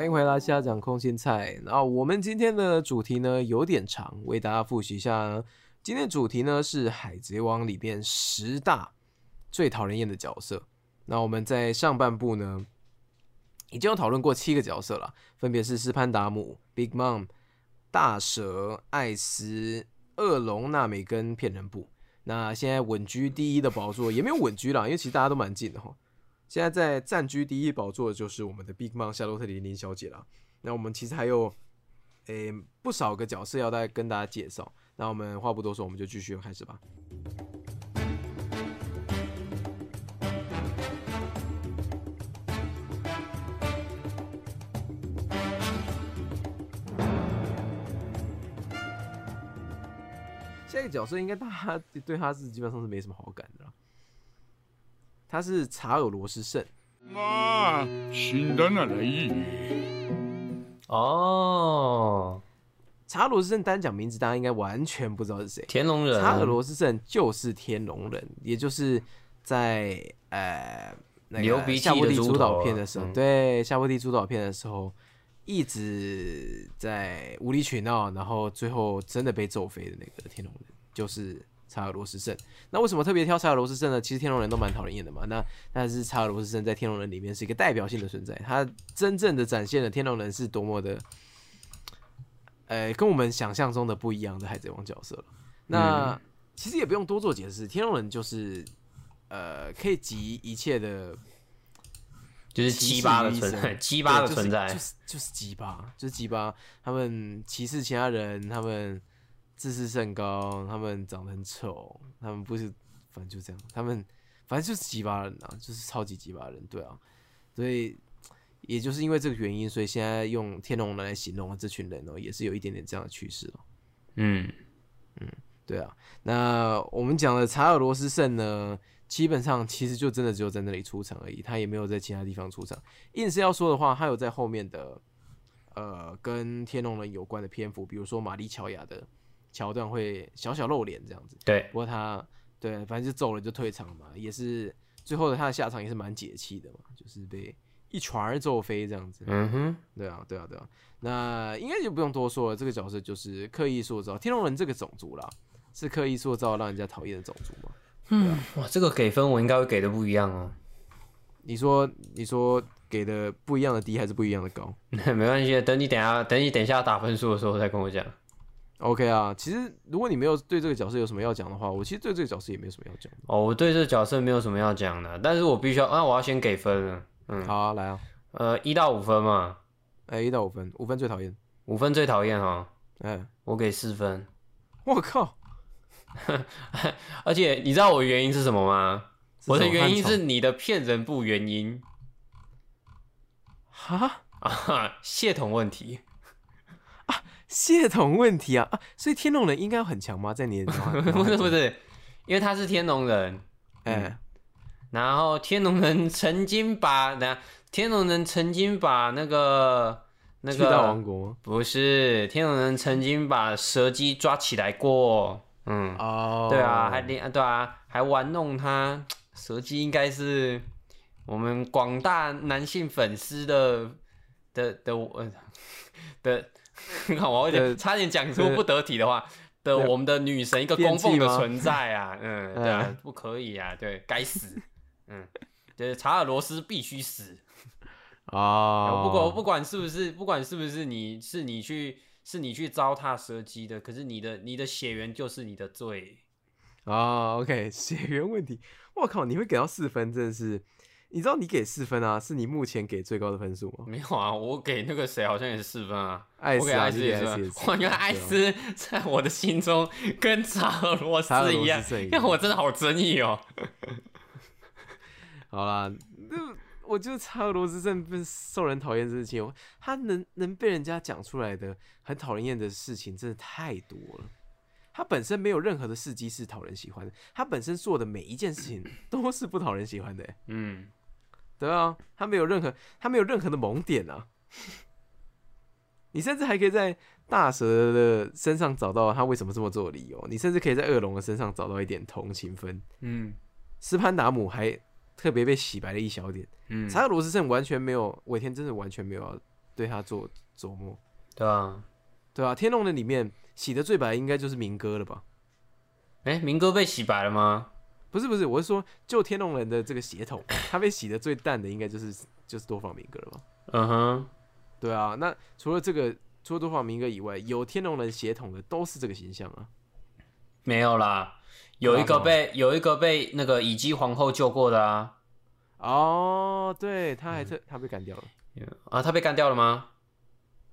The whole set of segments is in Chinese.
欢迎回来，下讲空心菜。然后我们今天的主题呢有点长，为大家复习一下。今天的主题呢是《海贼王》里边十大最讨人厌的角色。那我们在上半部呢已经有讨论过七个角色了，分别是斯潘达姆、Big Mom、大蛇、艾斯、恶龙、娜美跟骗人部。那现在稳居第一的宝座也没有稳居啦，因为其实大家都蛮近的哈。现在在占据第一宝座的就是我们的 Big Mom 夏洛特琳琳小姐啦。那我们其实还有诶、不少个角色要再跟大家介绍。那我们话不多说，我们就继续开始吧。下一个角色应该大家 对他是基本上是没什么好感的啦。他是查尔罗斯圣，まあ死んだならいい哦，查尔罗斯圣单讲名字，大家应该完全不知道是谁。天龙人，查尔罗斯圣就是天龙人，也就是在呃那个流鼻涕夏波帝主的猪头啊导片的时候，嗯对夏波帝主导片的时候，一直在无理取闹，然后最后真的被揍飞的那个天龙人，就是 查尔罗斯圣。那为什么特别挑查尔罗斯圣呢？其实天龙人都蛮讨人厌的嘛。那但是查尔罗斯圣在天龙人里面是一个代表性的存在，他真正的展现了天龙人是多么的，呃，跟我们想象中的不一样的海贼王角色了。那、嗯其实也不用多做解释，天龙人就是呃可以集一切的就是鸡巴的 存在，鸡巴的存在就是就是就是鸡巴，就是鸡巴。他们歧视其他人，他们自视甚高，他们长得很丑，他们不是，反正就这样，他们反正就是鸡巴人啊，就是超级鸡巴人，对啊，所以也就是因为这个原因，所以现在用天龙人来形容这群人哦，也是有一点点这样的趋势哦。嗯，对啊，那我们讲的查尔罗斯圣呢，基本上其实就真的只有在那里出场而已，他也没有在其他地方出场。硬是要说的话，他有在后面的呃跟天龙人有关的篇幅，比如说玛丽乔亚的桥段会小小露脸这样子。对，不过他对，反正就走了就退场嘛，也是最后的他的下场也是蛮解气的嘛，就是被一拳儿揍飞这样子。嗯哼，对啊，对啊，对啊。那应该就不用多说了，这个角色就是刻意塑造天龙人这个种族啦，是刻意塑造让人家讨厌的种族嘛？哇，这个给分我应该会给的不一样哦。你说，你说给的不一样的低还是不一样的高 没关系，等你等下，等你等一下打分数的时候再跟我讲。？OK 啊，其实如果你没有对这个角色有什么要讲的话，我其实对这个角色也没有什么要讲的。哦，我对这个角色没有什么要讲的，但是我必须要，那、我要先给分了。嗯，好啊，来啊，呃，一到五分嘛，哎，一到五分，五分最讨厌。五分最讨厌哈，哎，我给四分。我靠，而且你知道我原因是什么吗？我的原因是你的骗人不原因哈啊，系统问题。系统问题啊啊！所以天龙人应该很强吗？在你的脑海 不是不，是，因为他是天龙人，哎，然后天龙人曾经把那天龙人曾经把那个那个？不是天龙人曾经把蛇姬抓起来过，嗯，哦，对啊，还连对啊，还玩弄他。蛇姬应该是我们广大男性粉丝的的的呃的，看我有点的差点讲出不得体的话。的我们的女神一个电供奉的存在啊，嗯，对啊嗯，不可以啊，对，该死，嗯，就是查尔罗斯必须死，哦，不管不管是不是，不管是不是你是你去是你去糟蹋蛇姬的，可是你的你的血缘就是你的罪，啊、o k 血缘问题，我靠，你会给到四分，真的是，你知道你给四分啊，是你目前给最高的分数吗？没有啊，我给那个谁好像也是四分啊，艾斯艾斯也是分艾斯也是，哇，原来艾斯在我的心中跟查尔罗斯一样斯，一样看我真的好争议哦。好啦，那我觉得查尔罗斯真的受人讨厌这事情，他能能被人家讲出来的很讨人厌的事情，真的太多了。他本身没有任何的事迹是讨人喜欢的，他本身做的每一件事情 都是不讨人喜欢的欸。嗯，对啊，他没有任何，他没有任何的萌点啊。你甚至还可以在大蛇的身上找到他为什么这么做的理由，你甚至可以在恶龙的身上找到一点同情分。嗯斯潘达姆还特别被洗白了一小点，嗯，查尔罗斯圣完全没有，尾田真的完全没有要对他做琢磨。对啊，对啊，天龙人里面洗的最白应该就是明哥了吧？哎、明哥被洗白了吗？不是不是，我是说，就天龙人的这个血统，他被洗的最淡的应该就是 就是多方明哥了吧？嗯哼，对啊，那除了这个，除了多方明哥以外，有天龙人血统的都是这个形象啊。没有啦，有一个被有一个被那个乙姬皇后救过的啊，哦，对，他还特、他被干掉了，啊，他被干掉了吗？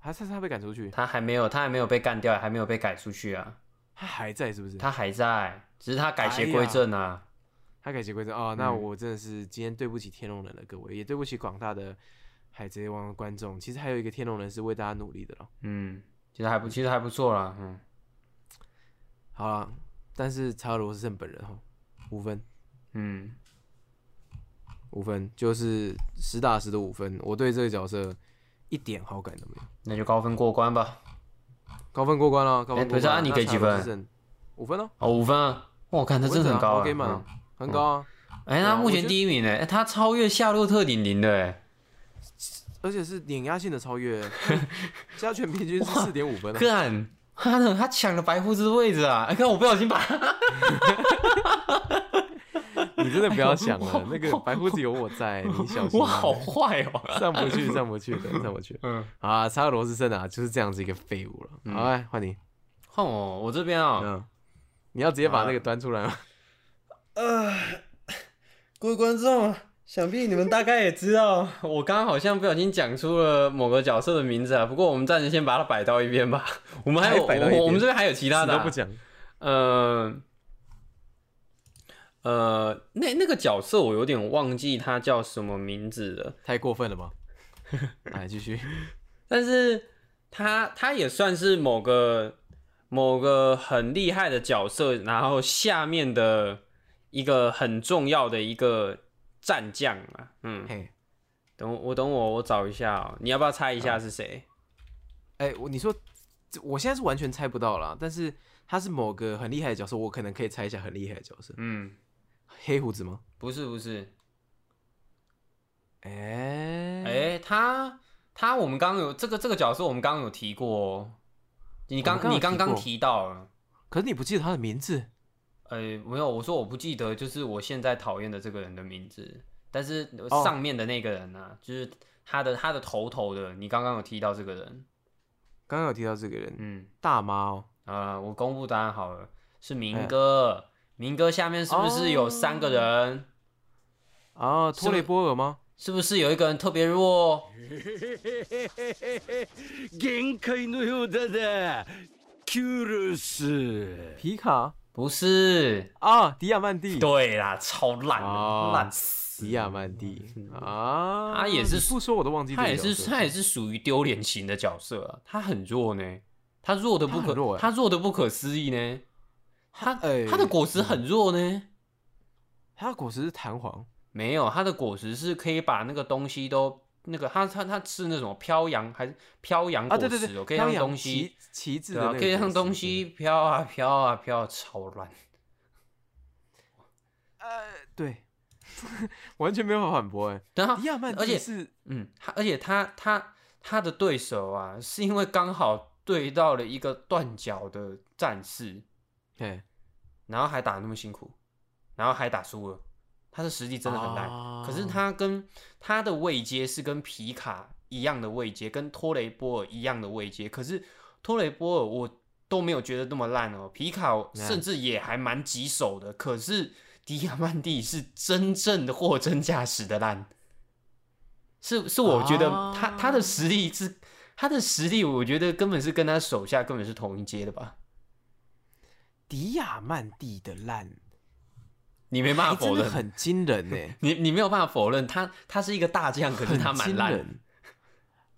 还是他被赶出去？他还没有，他还没有被干掉，还没有被赶出去啊，他还在是不是？他还在，只是他改邪归正啊。他改邪归正哦，那嗯我真的是今天对不起天龙人了，各位，也对不起广大的海贼王的观众。其实还有一个天龙人是为大家努力的了。嗯，其实还不，其实还不错啦。嗯，好了，但是查尔罗斯胜本人哈，五分，嗯，五分就是实打实的五分。我对这个角色一点好感都没有。那就高分过关吧。高分过关了，高分过关了。哎不是啊你给几分？五分哦，哦，五分啊！我看他真的很高啊。很高啊，哎、他目前第一名呢，哎他超越夏洛特顶顶的哎，而且是碾压性的超越，加权平均是四点五分啊。干，他的他抢了白胡子的位置啊！哎，看我不小心把，你真的不要想了，那个白胡子有我在，你小心啊。我好坏哦。上不去，上不去的，上不去。嗯，啊，查尔罗斯森啊，就是这样子一个废物了。好，来换你。换我，我这边啊、嗯，你要直接把那个端出来吗？各位观众，想必你们大概也知道，我刚刚好像不小心讲出了某个角色的名字啊。不过我们暂时先把它摆到一边吧。我们还有，我我们这边还有其他的、啊都不。讲。呃呃，那那个角色我有点忘记他叫什么名字了，太过分了吧？来继续。但是他他也算是某个某个很厉害的角色，然后下面的一个很重要的一个战将啊。嗯，嘿，等我我等我我找一下、哦，你要不要猜一下是谁？哎，我你说，我现在是完全猜不到了，但是他是某个很厉害的角色，我可能可以猜一下很厉害的角色。嗯，黑胡子吗？不是不是，哎哎、他他我们刚刚有这个这个角色，我们刚刚有提过哦。你刚你刚刚提到了，可是你不记得他的名字？呃，没有，我说我不记得，就是我现在讨厌的这个人的名字，但是哦上面的那个人呢、啊，就是他的他的头头的，你刚刚有提到这个人，刚刚有提到这个人，嗯，大妈哦。啊，我公布答案好了，是明哎哥，明哥下面是不是有三个人？啊，是托雷波尔吗？是不是有一个人特别弱？限界のようだなキュルス皮卡 不是，啊，迪亚曼蒂。对啦，超烂的，哦烂死。迪亚曼蒂。啊，他也是不说我都忘记他也。是他也是属于丢脸型的角色啊，他很弱呢，他弱的不可他弱欸。他弱的不可思议呢，他哎他的果实很弱呢，他的果实是弹簧，没有他的果实是可以把那个东西都那个他他他是那种飘扬还是飘扬啊，果实哦，对对对，可以让东西旗旗帜对啊，可以让东西飘啊飘啊飘，超乱。呃，对，完全没有办法反驳哎。然后迪亚曼而且是嗯，他而且他他他的对手啊，是因为刚好对到了一个断脚的战士，对，然后还打那么辛苦，然后还打输了，他的实力真的很烂。哦可是他跟他的位阶是跟皮卡一样的位阶，跟托雷波尔一样的位阶。可是托雷波尔我都没有觉得那么烂哦，皮卡甚至也还蛮棘手的。可是迪亚曼蒂是真正的货真价实的烂，是是我觉得他、他的实力是他的实力，我觉得根本是跟他手下根本是同一阶的吧。迪亚曼蒂的烂，你没办法否认，很惊人哎，你你没有办法否认他他是一个大将，可是他蛮烂。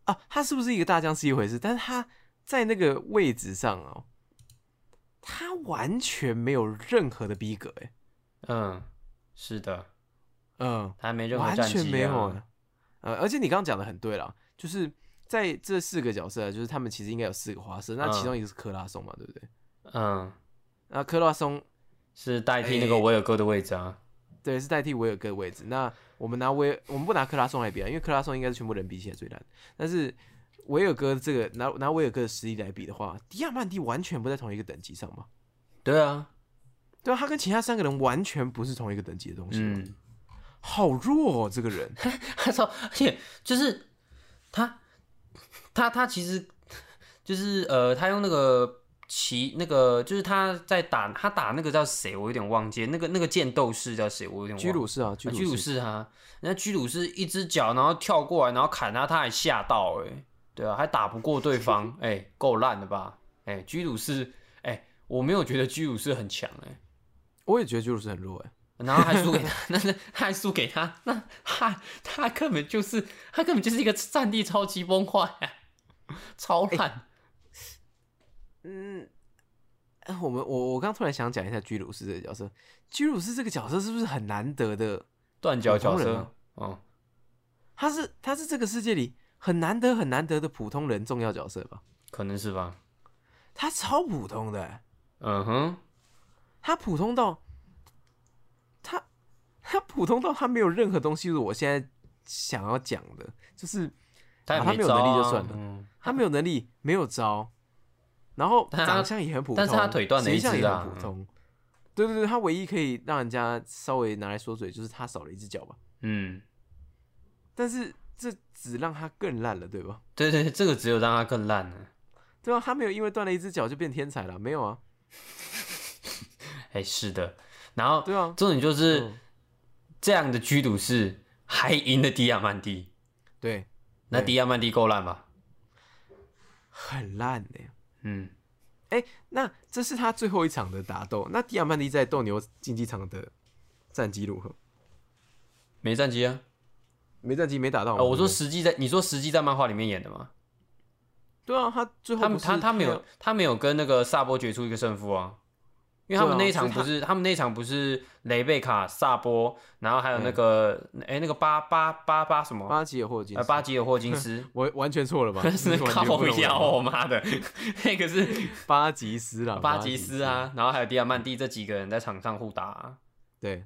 啊。他是不是一个大将是一回事，但是他在那个位置上哦，他完全没有任何的逼格哎，嗯，是的，嗯，他没任何完全没有欸。呃，而且你刚刚讲的很对啦，就是在这四个角色啊，就是他们其实应该有四个花色，那其嗯中一个是克拉松嘛，对不对？嗯，那克拉松是代替那个哎维尔哥的位置啊。对是代替维尔哥的位置。那我们拿维，我们不拿克拉松来比啊，因为克拉松应该是全部人比起来最烂。但是维尔哥这个拿拿维尔哥的实力来比的话，迪亚曼蒂完全不在同一个等级上嘛。对啊，对啊，他跟其他三个人完全不是同一个等级的东西。嗯，好弱哦，这个人。他操，而且就是他他他其实就是呃，他用那个骑那个就是他在打他打那个叫谁，我有点忘记那个那个剑斗士叫谁，我有点忘居鲁士啊，居鲁士啊，人家居鲁士一只脚然后跳过来，然后砍他，他还吓到哎、对啊，还打不过对方，哎、够烂的吧？哎、居鲁士，哎、我没有觉得居鲁士很强哎、我也觉得居鲁士很弱哎。然后还输给他，那那还输给他，那他他根本就是他根本就是一个战地超级崩坏、啊，超烂。嗯，哎我们我我刚突然想讲一下居鲁士这个角色，居鲁士这个角色是不是很难得的？断脚角色哦，他是他是这个世界里很难得很难得的普通人重要角色吧？可能是吧。他超普通的欸，嗯哼，他普通到他他普通到他没有任何东西是我现在想要讲的，就是他他没有能力就啊算了嗯他没有能力，没有招，然后长相也很普通，但是他腿断了一形象也只啊很普通。对对对，他唯一可以让人家稍微拿来说嘴，就是他少了一只脚吧。嗯，但是这只让他更烂了，对吧？对对，对这个只有让他更烂了。对啊，他没有因为断了一只脚就变天才了，没有啊。哎，是的。然后对啊，重点就是、嗯这样的居鲁士还赢了迪亚曼蒂，对，那迪亚曼蒂够烂吧？很烂呢。嗯，哎那这是他最后一场的打斗。那迪亚曼蒂在斗牛竞技场的战绩如何？没战绩啊。没战绩，没打到嘛。哦，我说实际在，你说实际在漫画里面演的吗？对啊，他最后他他他没有他没有跟那个萨波决出一个胜负啊，因为他们那一场不是他们那一场不是雷贝卡、萨波，然后还有那个哎、那个巴巴巴巴什么巴吉尔霍金斯，呃巴吉尔霍金斯，我完全错了吧？是靠不懂腰，了我妈的，那个是 巴吉斯啦，巴吉斯啊，然后还有迪亚曼蒂这几个人在场上互打、啊。对，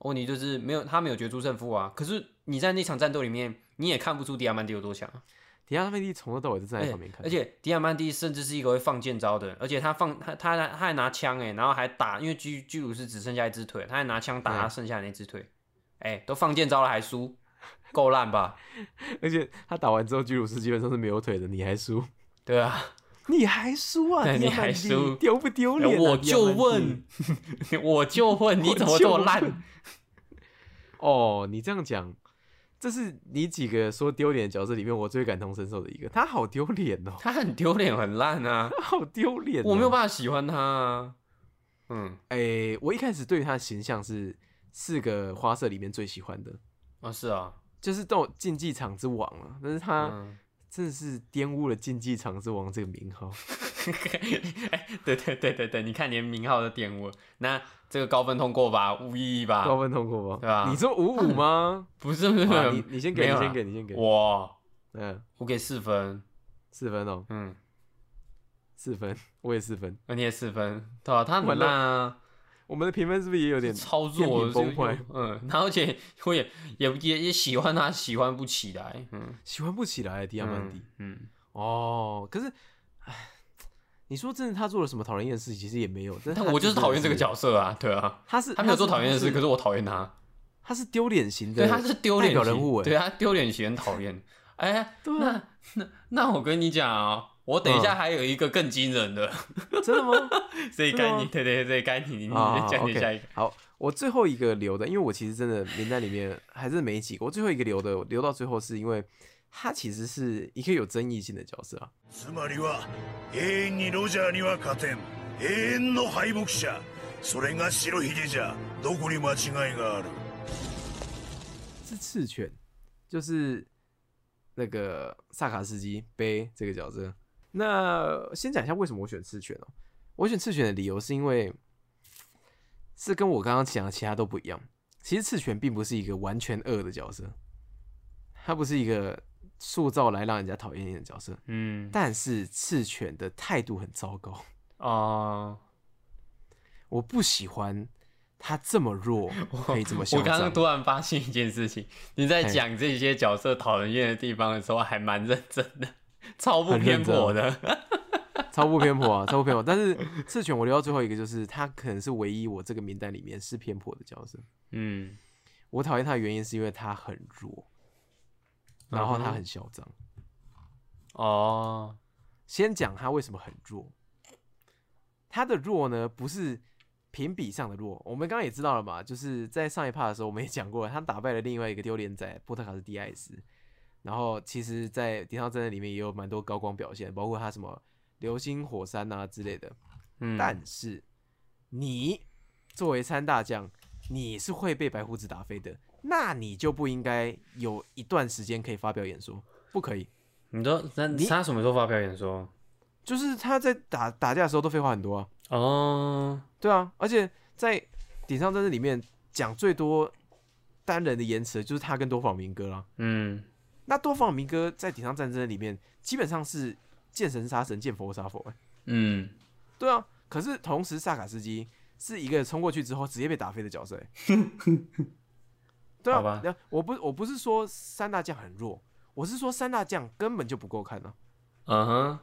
问题就是没有他没有决出胜负啊，可是你在那场战斗里面，你也看不出迪亚曼蒂有多强啊。迪亚曼蒂从头到尾都站在旁边看，而且迪亚曼蒂甚至是一个会放剑招的人，而且他放他他他还拿枪哎，然后还打，因为居居鲁士只剩下一只腿，他还拿枪打他剩下的那只腿，哎、都放剑招了还输，够烂吧？而且他打完之后，居鲁士基本上是没有腿的，你还输，对啊，你还输啊？对你还输丢不丢脸啊？我就问，我就问你怎么这么烂？哦，你这样讲，这是你几个说丢脸的角色里面我最感同身受的一个，他好丢脸哦，他很丢脸，很烂啊，他好丢脸、哦，我没有办法喜欢他啊。嗯，哎、我一开始对他的形象是四个花色里面最喜欢的，啊是啊，就是到竞技场之王啊，但是他嗯，真的是玷污了竞技场之王这个名号。哎，对对对对对，你看连名号都玷污了，那这个高分通过吧，无意义吧？高分通过吧？对吧你说五五吗？不是不是，啊你你先给，你先给，你先给。我嗯，我给四分，四分哦，嗯，四分，我也四分。那你也四分，对吧、他很烂啊，我们的评分是不是也有点超天弱，平崩坏？嗯，然后而且我也也也也喜欢他，喜欢不起来，嗯，喜欢不起来，迪亚曼蒂。嗯，嗯，哦，可是，唉，你说真的，他做了什么讨人厌的事情？其实也没有。但但我就是讨厌这个角，色啊，对啊，他是他没有做讨厌的事，可是是我讨厌他，他是丢脸型的，对，他是丢脸人物哎对他丢脸型很讨厌。哎，对啊，那那那我跟你讲啊，我等一下还有一个更惊人的，真的吗？所以该你，真的吗对对对，该你，你你啊好讲你 OK 下一个，好，我最后一个留的，因为我其实真的名单里面还是没几个，我最后一个留的留到最后是因为他其实是一个有争议性的角色啊。つまりは永遠にロジャーには勝てん永遠の敗北者それが白ひげじゃどこに間違いがある是赤犬，就是那个萨卡斯基背这个角色。 那先讲一下为什么我选赤犬哦。我选赤犬的理由是因为是跟我刚刚讲的其他都不一样。其实赤犬并不是一个完全恶的角色，他不是一个塑造来让人家讨厌你的角色，嗯，但是赤犬的态度很糟糕。哦。我不喜欢他这么弱，可以这么嚣我刚刚。突然发现一件事情，你在讲这些角色讨人厌的地方的时候，还蛮认真的。超不偏颇的。超不偏颇啊，超不偏颇。但是赤犬我留到最后一个，就是他可能是唯一我这个名单里面是偏颇的角色。嗯，我讨厌他的原因是因为他很弱，然后他很嚣张。哦，先讲他为什么很弱，他的弱呢不是评比上的弱，我们刚刚也知道了嘛，就是在上一趴的时候我们也讲过了，他打败了另外一个丢脸仔波特卡斯蒂艾斯，然后其实，在顶上战争里面也有蛮多高光表现，包括他什么流星火山啊之类的。嗯，但是你作为三大将，你是会被白胡子打飞的，那你就不应该有一段时间可以发表演说，不可以。你说那他什么时候发表演说？就是他在打打架的时候都废话很多啊，哦，对啊，而且在顶上战争里面讲最多单人的言辞就是他跟多访明哥啦。嗯，那多访明哥在顶上战争里面基本上是见神杀神，见佛杀佛、欸，嗯，对啊。可是同时萨卡斯基是一个冲过去之后直接被打飞的角色、欸，对啊。那我不我不是说三大将很弱，我是说三大将根本就不够看啊。嗯哼，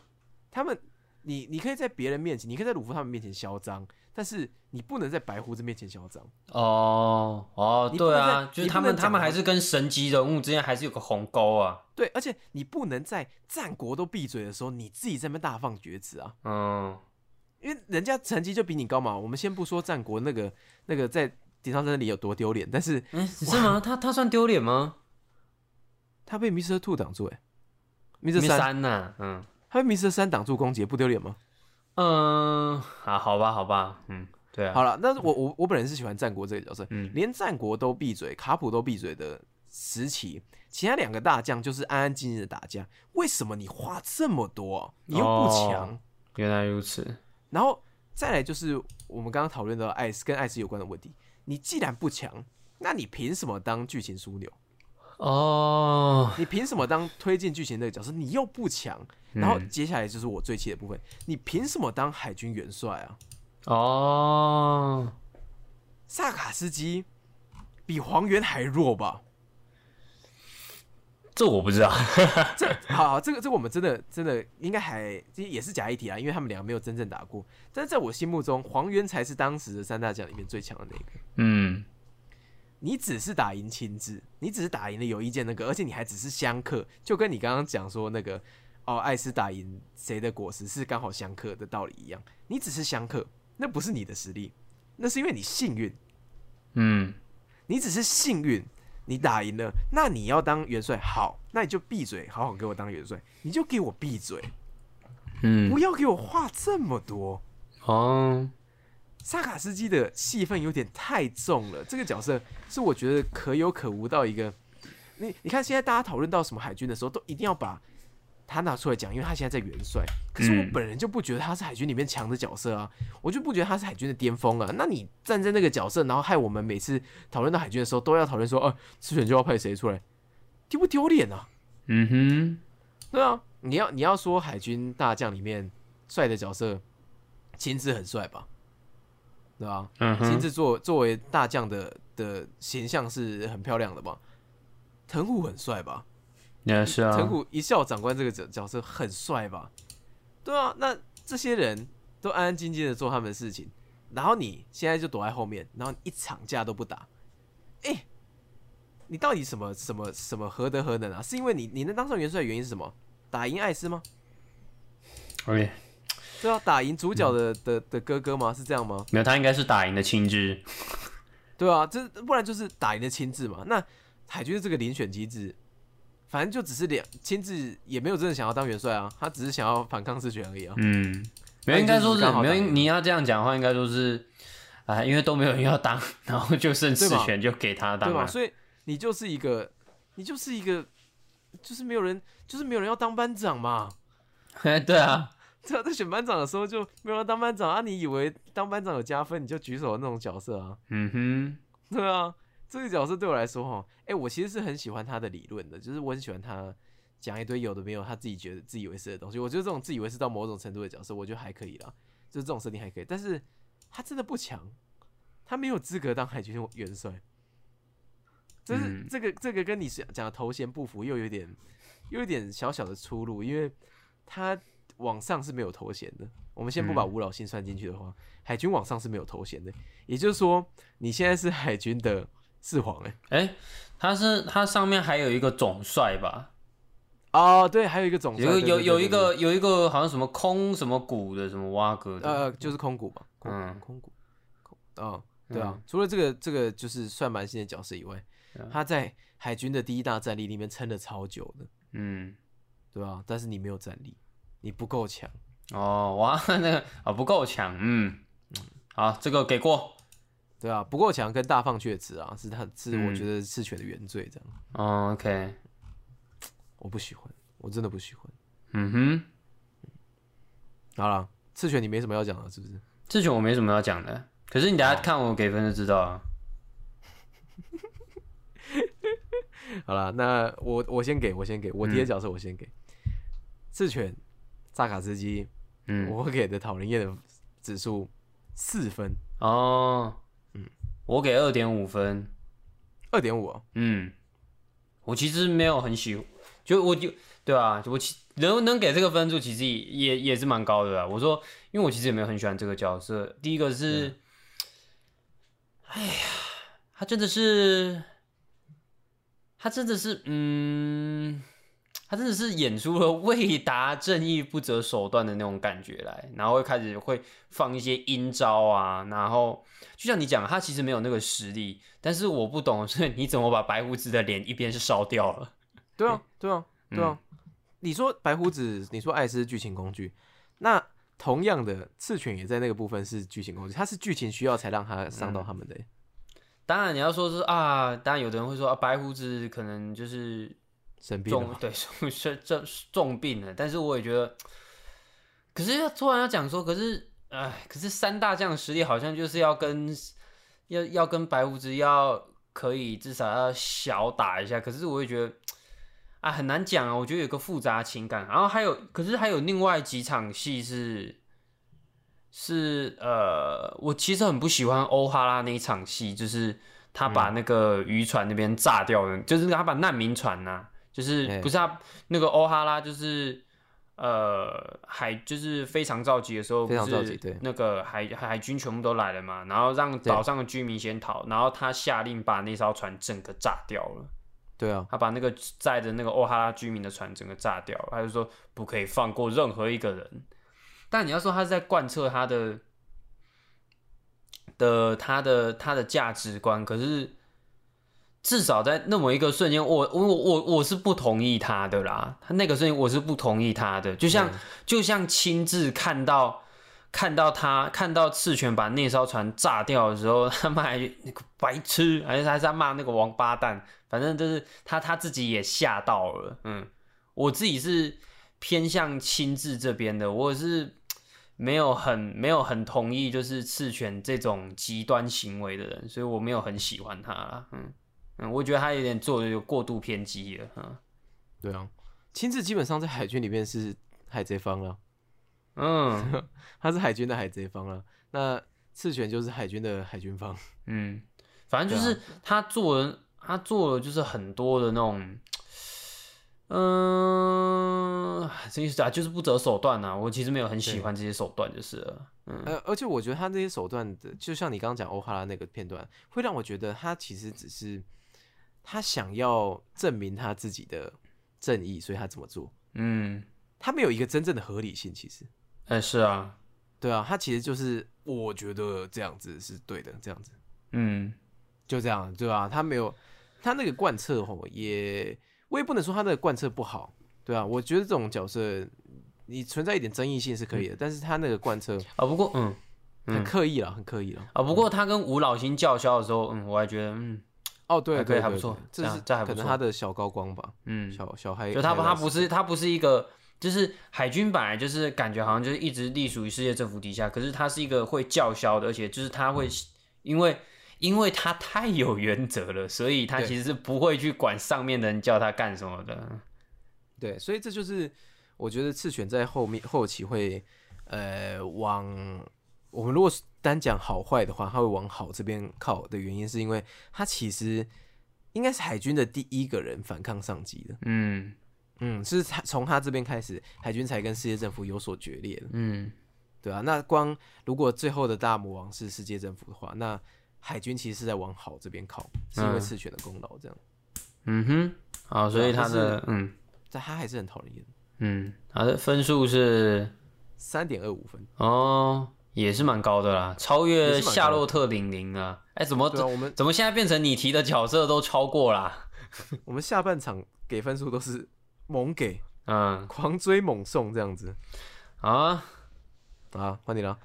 他们，你你可以在别人面前，你可以在鲁夫他们面前嚣张，但是你不能在白胡子面前嚣张。哦哦，对啊，就是他们他们还是跟神级人物之间还是有个鸿沟啊。对，而且你不能在战国都闭嘴的时候，你自己在那边大放厥词啊，嗯，因为人家成绩就比你高嘛。我们先不说战国那个那个在顶上真里有多丢脸，但是哎，是吗？他他算丢脸吗？他被 Mr. Two 挡住、欸，哎没，Mr. 三，三呐，嗯他被 Mr. 三挡住攻击，不丢脸吗？嗯，啊，好吧，好吧，嗯，对啊，好了，那我我我本人是喜欢战国这个角色，嗯连战国都闭嘴，卡普都闭嘴的时期，其他两个大将就是安安静静的打架，为什么你话这么多啊、你又不强？哦原来如此。然后再来就是我们刚刚讨论的艾斯跟艾斯有关的问题，你既然不强，那你凭什么当剧情枢纽？哦，你凭什么当推进剧情那个角色？你又不强，然后嗯接下来就是我最气的部分，你凭什么当海军元帅啊？哦，萨卡斯基比黄猿还弱吧？这我不知道。这好，这个这个我们真的真的应该还这也是假议题啊，因为他们两个没有真正打过。但是在我心目中，黄猿才是当时的三大将里面最强的那个。嗯，你只是打赢亲自，你只是打赢了有意见那个，而且你还只是相克，就跟你刚刚讲说那个哦，艾斯打赢谁的果实是刚好相克的道理一样，你只是相克，那不是你的实力，那是因为你幸运，嗯，你只是幸运，你打赢了，那你要当元帅，好，那你就闭嘴，好好给我当元帅，你就给我闭嘴，嗯，不要给我话这么多。哦，萨卡斯基的戏份有点太重了，这个角色是我觉得可有可无到一个，你你看现在大家讨论到什么海军的时候，都一定要把他拿出来讲，因为他现在在元帅。可是我嗯本人就不觉得他是海军里面强的角色啊，我就不觉得他是海军的巅峰啊。那你站在那个角色，然后害我们每次讨论到海军的时候，都要讨论说，哦、赤犬就要派谁出来，丢不丢脸啊？嗯哼，对啊，你要你要说海军大将里面帅的角色，亲自很帅吧？对吧？嗯哼，亲自作作为大将的的形象是很漂亮的吧？藤虎很帅吧？也是啊，藤虎一笑长官这个角角色很帅吧？对啊，那这些人都安安静静的做他们的事情，然后你现在就躲在后面，然后一场架都不打，哎、你到底什么什么什么何德何能啊？是因为你你能当上元帅的原因是什么？打赢艾斯吗？OK，对啊，打赢主角的、的的哥哥吗？是这样吗？没有，他应该是打赢的青之。对啊，这不然就是打赢的亲自嘛。那海军的这个遴选机制，反正就只是两亲自，也没有真的想要当元帅啊，他只是想要反抗赤权而已啊。嗯，没有，应该说是没有。你要这样讲的话，应该说是，啊，因为都没有人要当，然后就剩四权就给他当？了。所以你就是一个，你就是一个，就是没有人，就是没有人要当班长嘛。对啊，对啊，在选班长的时候就没有人当班长啊。你以为当班长有加分，你就举手的那种角色啊？嗯哼，对啊，这个角色对我来说哈，哎、我其实是很喜欢他的理论的，就是我很喜欢他讲一堆有的没有他自己觉得自以为是的东西。我觉得这种自以为是到某种程度的角色，我觉得还可以啦，就是这种设定还可以。但是他真的不强，他没有资格当海军元帅。就是、嗯这个这个跟你讲的头衔不符，又有点又有点小小的出入，因为他往上是没有头衔的。我们先不把嗯。吴老信算进去的话，海军往上是没有头衔的。也就是说，你现在是海军的四皇哎、哎、他是他上面还有一个总帅吧？哦，对，还有一个总帅，有有有一个有一个好像什么空什么谷的什么蛙哥的，呃，就是空谷吧，空嗯空谷，空，哦，对啊嗯，除了这个这个就是算蛮新的角色以外，嗯。他在海军的第一大战力里面撑了超久的，嗯，对啊、但是你没有战力，你不够强，哦，哇，那个啊不够强，嗯，好，这个给过，对啊，不够强跟大放厥词啊，是他是我嗯。觉得赤犬的原罪，这样。哦，OK，我不喜欢，我真的不喜欢。嗯哼，好了，赤犬你没什么要讲的，是不是？赤犬我没什么要讲的，可是你等下看我给分就知道啊。好了，那我我先给我先给我第一嗯。角色我先给。赤犬扎卡斯基，嗯，我给的讨人厌的指数四分，哦，嗯，我给二点五分，二点五啊，嗯，我其实没有很喜欢，就我就对啊，我其能能给这个分数，其实也也也是蛮高的啦。我说，因为我其实也没有很喜欢这个角色。第一个是，哎呀，他真的是，他真的是，嗯，他真的是演出了为达正义不择手段的那种感觉来，然后会开始会放一些阴招啊，然后就像你讲，他其实没有那个实力，但是我不懂的是你怎么把白胡子的脸一边是烧掉了。对啊，对啊，对啊。嗯你说白胡子，你说艾斯是剧情工具，那同样的赤犬也在那个部分是剧情工具，他是剧情需要才让他伤到他们的欸、当然你要说是啊，当然有的人会说啊，白胡子可能就是重对重是这重病了，但是我也觉得，可是要突然要讲说，可是哎，可是三大将的实力好像就是要跟要要跟白胡子要可以至少要小打一下，可是我也觉得啊很难讲啊，我觉得有个复杂情感，然后还有可是还有另外几场戏是。是呃，我其实很不喜欢欧哈拉那一场戏，就是他把那个渔船那边炸掉的，就是他把难民船呐、就是哎不是他那个欧哈拉，就是呃海就是非常召集的时候，非常对那个海海军全部都来了嘛，然后让岛上的居民先逃，然后他下令把那艘船整个炸掉了。对啊，他把那个载着那个欧哈拉居民的船整个炸掉了，他就说不可以放过任何一个人。但你要说他是在贯彻他的的他的他的价值观，可是至少在那么一个瞬间，我我我我是不同意他的啦。他那个瞬间我是不同意他的，就像、嗯就像亲自看到看到他看到赤犬把那艘船炸掉的时候，他妈还那个白痴，还是还是他骂那个王八蛋，反正就是他他自己也吓到了。嗯，我自己是偏向亲自这边的，我是没有很没有很同意就是赤犬这种极端行为的人，所以我没有很喜欢他啦。嗯嗯，我觉得他有点做的有过度偏激了。嗯对啊，亲自基本上在海军里面是海贼方了，嗯 他是海军的海贼方了。那赤犬就是海军的海军方。嗯，反正就是他做了，他做了就是很多的那种。嗯，这意思啊，就是不择手段呐、我其实没有很喜欢这些手段，就是了。嗯呃，而且我觉得他这些手段的，就像你刚刚讲欧哈拉那个片段，会让我觉得他其实只是他想要证明他自己的正义，所以他怎么做。嗯，他没有一个真正的合理性，其实。哎、是啊，对啊，他其实就是我觉得这样子是对的，这样子嗯就这样，对吧、他没有他那个贯彻吼，也我也不能说他那个贯彻不好，对啊，我觉得这种角色你存在一点争议性是可以的，但是他那个贯彻啊，不过嗯很刻意了，很刻意了。啊，不过他跟吴老星叫嚣的时候，嗯，我还觉得嗯哦，对，还可以对对还不错对这是这可能错。他的小高光吧，嗯，小小黑，就他他不是他不是一个，就是海军本来就是感觉好像就是一直隶属于世界政府底下，可是他是一个会叫嚣的，而且就是他会因为因为他太有原则了，所以他其实是不会去管上面的人叫他干什么的。对，所以这就是我觉得赤犬在后面后期会呃往我们如果是单讲好坏的话，他会往好这边靠的原因，是因为他其实应该是海军的第一个人反抗上级的。嗯嗯，是他从他这边开始，海军才跟世界政府有所决裂的，嗯，对啊，那光如果最后的大魔王是世界政府的话，那海军其实是在往好这边靠，是因为嗯赤犬的功劳这样，嗯哼，好，所以他的嗯。但他还是很讨人厌，嗯，他的分数是三点二五分。哦，也是蛮高的啦，超越夏洛特玲玲啊！哎，怎么我们怎么现在变成你提的角色都超过啦？我们下半场给分数都是猛给，嗯，狂追猛送这样子啊，啊，换你了。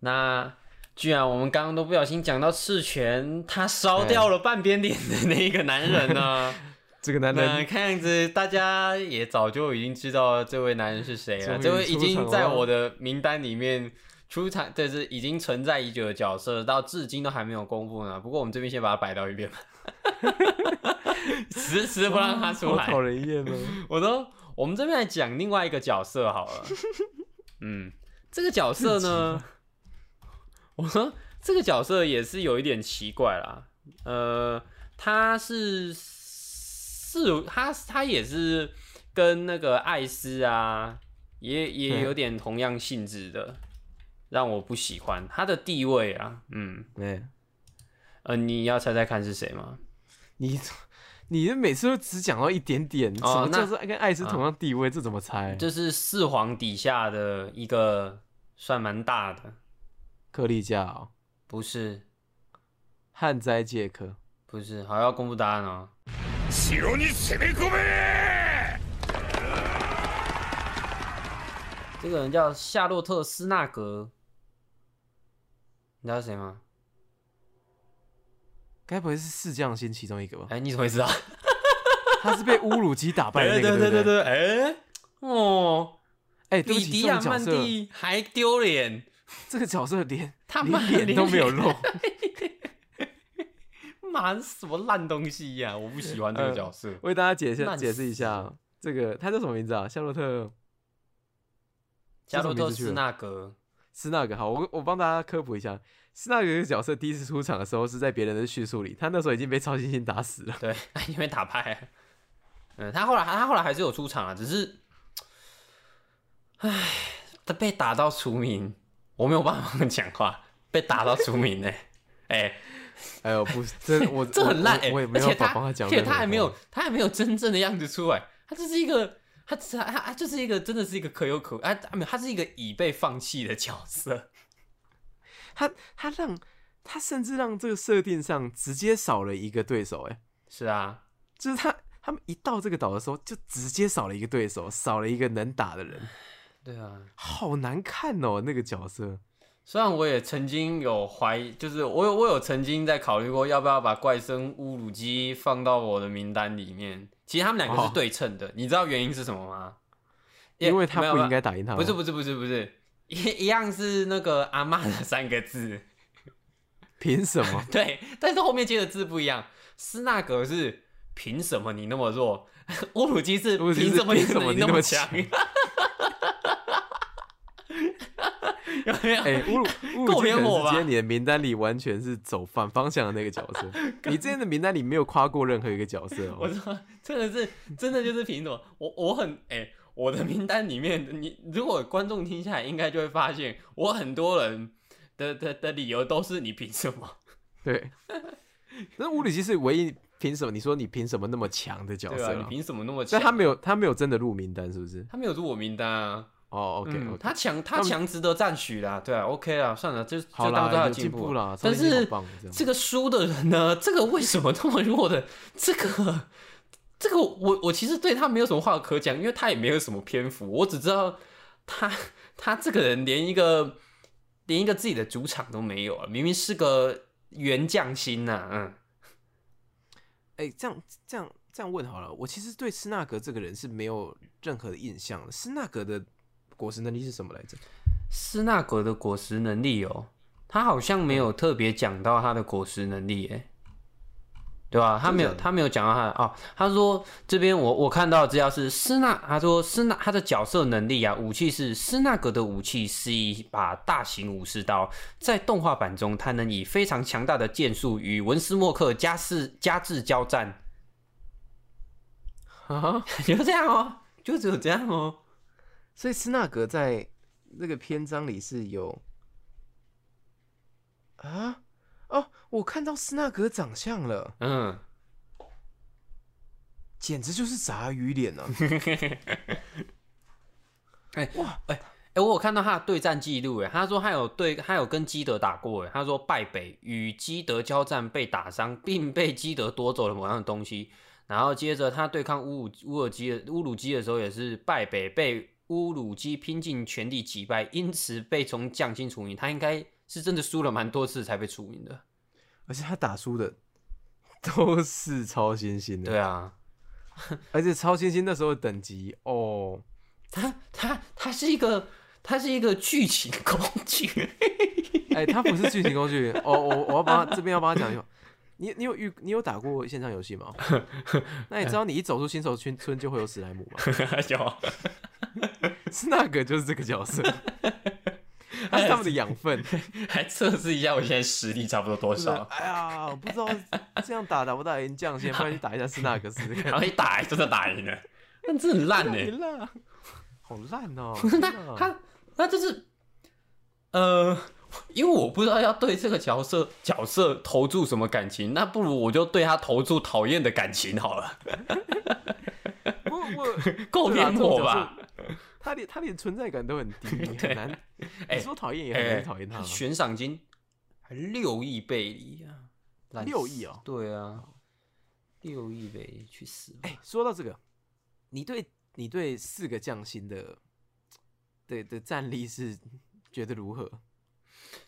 那居然我们刚刚都不小心讲到赤泉，他烧掉了半边脸的那一个男人呢？这个男人看样子大家也早就已经知道这位男人是谁了，这位已经在我的名单里面出场，这是已经存在已久的角色，到至今都还没有公布呢。不过我们这边先把它摆到一边吧，迟迟不让他出来好讨。人厌哦。我都，我们这边来讲另外一个角色好了。嗯，这个角色呢，我说这个角色也是有一点奇怪啦。呃，他是是他他也是跟那个艾斯啊，也也嗯有点同样性质的，让我不喜欢他的地位啊。嗯，哎，呃，你要猜猜看是谁吗？你你每次都只讲到一点点，什么哦那叫做跟艾斯同样地位？这怎么猜？就是四皇底下的一个算蛮大的，克利加哦，不是旱灾杰克，不是，好要公布答案哦。城に攻め込め这个人叫夏洛特·斯纳格， 你知道是谁吗？该不会是四将星其中一个吧？哎、你怎么会知道？他是被乌鲁基打败的那个，对对不对？对，哎、哦，哎，对不起，比迪亚曼这种角色，蒂还丢脸，这个角色连 他妈连脸都没有露。妈什么烂东西呀、我不喜欢这个角色。为大家解释烂解释一下，这个他叫什么名字啊？夏洛特夏洛特·斯纳格，斯纳格。好，我我帮大家科普一下，斯纳格这个角色第一次出场的时候是在别人的叙述里，他那时候已经被超新星打死了。对，他已经被打败。嗯，他后来他后来还是有出场啊，只是，唉，他被打到除名，我没有办法讲话，被打到除名呢、哎、哎呦，不是，这我 这很烂哎、我我也没而且他有办法帮他讲而且他还没有他还没有真正的样子出来，他只是一个他他他他就是一个真的是一个可有可无啊，他没有他是一个已被放弃的角色，他他让他甚至让这个设定上直接少了一个对手，哎，是啊，就是他他们一到这个岛的时候就直接少了一个对手，少了一个能打的人，对啊。好难看哦，那个角色。虽然我也曾经有怀疑，就是我有我有曾经在考虑过要不要把怪声乌鲁基放到我的名单里面。其实他们两个是哦对称的，你知道原因是什么吗？因为他不应该打赢他吗，不是不是不是不是一一样是那个阿妈的三个字，凭什么？对，但是后面接的字不一样。斯纳格是凭什么你那么弱？乌鲁基是凭什么你那么强？有没有？哎、乌鲁乌鲁够偏我吧今天你的名单里完全是走反方向的那个角色，你之前的名单里没有夸过任何一个角色哦。我说真的是真的就是凭什么？我我很哎、我的名单里面，你如果观众听下来，应该就会发现，我很多人的的的理由都是你凭什么？对，那物理其实唯一凭什么？你说你凭什么那么强的角色啊，你？凭什么那么强？但他没有，他没有真的入名单，是不是？他没有入我名单啊。哦，OK，, 他强，他强值得赞许啦，对啊，OK 啦，算了，就就好啦，当做他的进步啦，但是棒这个输的人呢，这个为什么这么弱的？这个，这个我我其实对他没有什么话可讲，因为他也没有什么篇幅，我只知道他他这个人连一个连一个自己的主场都没有啊，明明是个原匠心呐、嗯，哎、这样这样这样问好了，我其实对斯纳格这个人是没有任何的印象的。斯纳格的果实能力是什么来着？斯纳格的果实能力哦，他好像没有特别讲到他的果实能力，哎，对吧？他没有，他没有讲到他的哦。他说这边我我看到的资料是斯纳，他说斯纳他的角色能力啊，武器是斯纳格的武器是一把大型武士刀，在动画版中，他能以非常强大的剑术与文斯莫克加士加治交战，啊，就这样哦。就只有这样哦。所以斯纳格在那个篇章里是有啊？哦，我看到斯纳格长相了，嗯，简直就是杂鱼脸啊！哎哇哎，我有看到他的对战记录，哎，他说他有对，他有跟基德打过，哎，他说败北与基德交战被打伤，并被基德夺走了某样东西，然后接着他对抗乌鲁乌尔基的乌鲁基的时候也是败北，被乌鲁基拼尽全力击败，因此被从将星除名。他应该是真的输了蛮多次才被除名的。而且他打输的都是超新星的，对啊，而且超新星那时候的等级哦，他他他是一个他是一个剧情工具。哎、他不是剧情工具哦，我我要帮他这边要帮他讲一下。你你有遇你有打过线上游戏吗？那你知道你一走出新手村村就会有史莱姆吗？有，是那个就是这个角色，他是他们的养分。还测试一下我现在实力差不多多少。哎呀，我不知道这样打打不打赢将先，不然去打一下是那个试试看。然后一打真的打赢了，那真的很烂呢。好烂哦！那他那就是呃，因为我不知道要对这个角色角色投注什么感情，那不如我就对他投注讨厌的感情好了，我我 够对啊偏颇吧？？他连他连存在感都很低，很难。哎你说讨厌也很难讨厌他啊。悬赏金还六亿贝里啊，六亿哦对啊，六亿贝里去死吧！哎，说到这个，你对你对四个匠心的对的战力是觉得如何？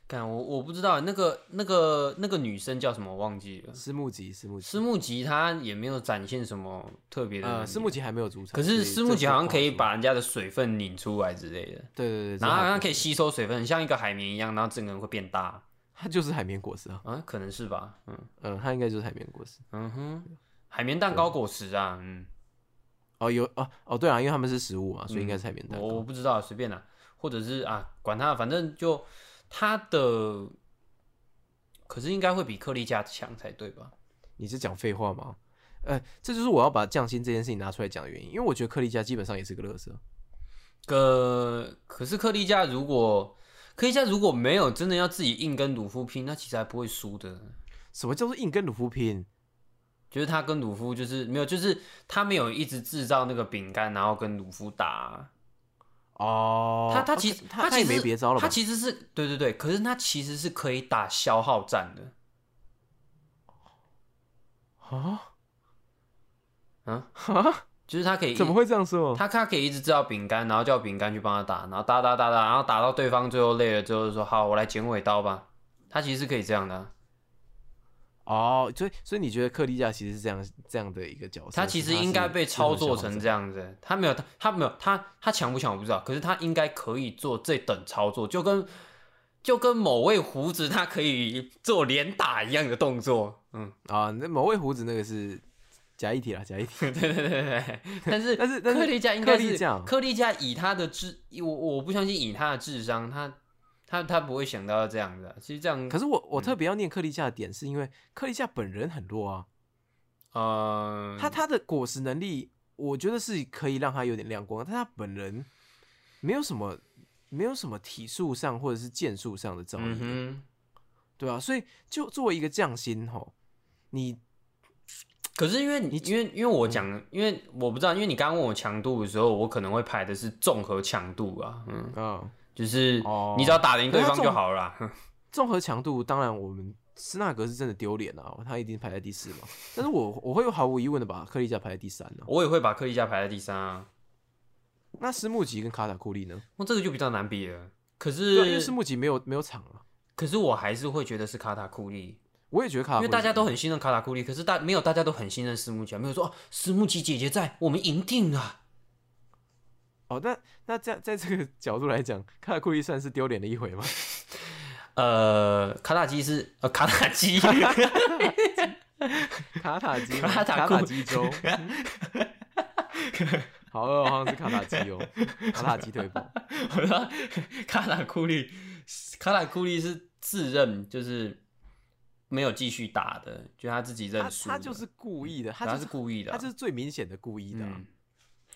干我我不知道那个那个那个女生叫什么，我忘记了。私募集，私募集，私募集她也没有展现什么特别的能呃，力私募集还没有主场，可是所以私募集好像可以把人家的水分拧出来之类的，对对对，然后好像可以以，吸收水分，很像一个海绵一样，然后整个人会变大。它就是海绵果实啊，啊，可能是吧，嗯嗯，它应该就是海绵果实。嗯哼，海绵蛋糕果实啊，嗯，哦，有哦哦，对啊，因为他们是食物嘛，所以应该是海绵蛋糕。我我不知道，随便啦，或者是啊，管它，反正就它的，可是应该会比克利加强才对吧？你是讲废话吗？呃，这就是我要把匠心这件事情拿出来讲的原因，因为我觉得克利加基本上也是个乐色。个可是克利加如果克利加如果没有真的要自己硬跟鲁夫拼，那其实还不会输的。什么叫做硬跟鲁夫拼？就是他跟鲁夫就是没有，就是他没有一直制造那个饼干，然后跟鲁夫打。哦，他他其实他他也其实没别招了吧？他其实是对对对，可是他其实是可以打消耗战的。啊啊，啊，就是他可以怎么会这样说？他他可以一直制造饼干，然后叫饼干去帮他打，然后打打打打，然后打到对方最后累了之后就说好，我来剪尾刀吧。他其实是可以这样的啊、哦，所以所以你觉得克利加其实是这样这样的一个角色？他其实应该被操作成这样。子，他没有他他没有他他强不强我不知道，可是他应该可以做这等操作，就跟就跟某位胡子他可以做连打一样的动作，嗯，啊，那某位胡子那个是假一体啦，假一体。对对对对对，但是但是克利加应该是克利加克利加以他的智，我我不相信以他的智商，他他他不会想到要这样的，其实这样可是我我特别要念克利夏的点，是因为克利夏本人很弱啊，呃，他他的果实能力，我觉得是可以让他有点亮光，但他本人没有什么没有什么体术上或者是剑术上的造诣，嗯。对啊，所以就作为一个匠心吼，你 可是因为你因为因为我讲，因为我不知道，因为你刚刚问我强度的时候，我可能会排的是综合强度啊，嗯，啊就是哦。你只要打赢对方就好了 综合强度，当然我们斯纳格是真的丢脸啊，他一定排在第四嘛，但是我我会毫无疑问的把克利加排在第三呢、我也会把克利加排在第三啊，那斯木吉跟卡塔库利呢？那这个就比较难比了。可对啊，因为是斯木吉没有没有场啊，可是我还是会觉得是卡塔库利，我也觉得卡塔，因为大家都很信任卡塔库利，可是大没有大家都很信任斯木吉啊，没有说哦，斯木吉姐姐在，我们赢定了。哦，那那在在这个 角度来讲，卡塔库利算是丢脸的一回吗？呃，卡塔基是呃卡塔基，卡塔基，卡塔卡塔基州，好饿哦，好像是卡塔基哦，卡塔基腿堡。我说卡塔库利，卡塔库利是自认就是没有继续打的，就他自己认他输。他就是故意的，他他就是故意的啊，他就是最明显的故意的啊、嗯，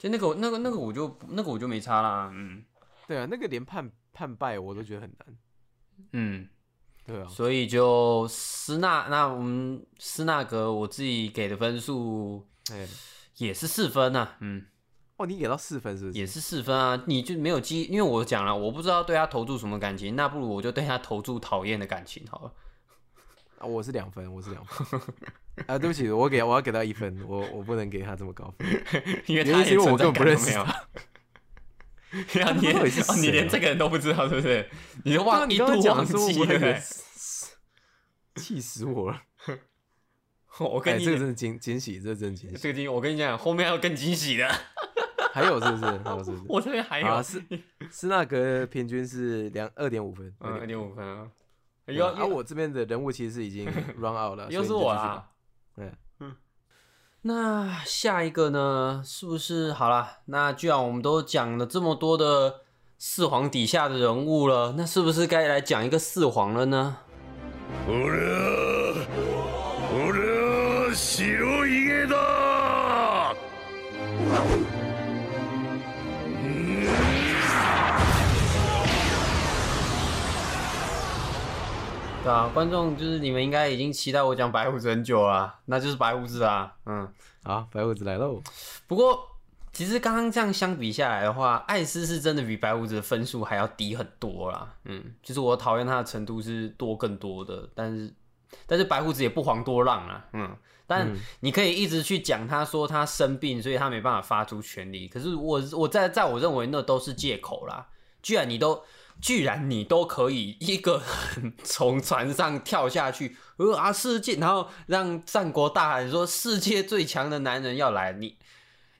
就那个那个那个我就那个我就没差啦，嗯对啊，那个连判判败我都觉得很难。嗯，对啊，所以就斯纳那我们斯纳格我自己给的分数哎，也是四分啊，嗯。哦，你给到四分是不是？也是四分啊，你就没有基，因为我讲了，我不知道对他投注什么感情，那不如我就对他投注讨厌的感情好了。啊，我是两分，我是两分。啊，对不起，我给我要给他一分，我我不能给他这么高分。因为他也因为我根本不认识 他你连这个人都不知道，是不是？你都，忘一你刚刚讲度忘记了以为欸。气死我了！哎，我跟你这个真的惊惊喜，这个真的惊喜。这个惊，我跟你讲，后面还有更惊喜的。还有是不是？还有是不是？我这边还有啊，是是那个平均是两二点五分，嗯二点五分啊。对又啊，我这边的人物其实是已经 run out 了，又是我啦。对，那下一个呢？是不是好啦？那既然我们都讲了这么多的四皇底下的人物了，那是不是该来讲一个四皇了呢？对啊，观众就是你们应该已经期待我讲白胡子很久了啊，那就是白胡子啊。嗯，好，白胡子来喽。不过其实刚刚这样相比下来的话，艾斯是真的比白胡子的分数还要低很多啦。嗯，就是我讨厌他的程度是多更多的，但是但是白胡子也不遑多让啊。嗯，但嗯你可以一直去讲他说他生病，所以他没办法发出全力。可是我我在在我认为那都是借口啦。居然你都居然你都可以一个人从船上跳下去，呃啊世界，然后让战国大喊说世界最强的男人要来，你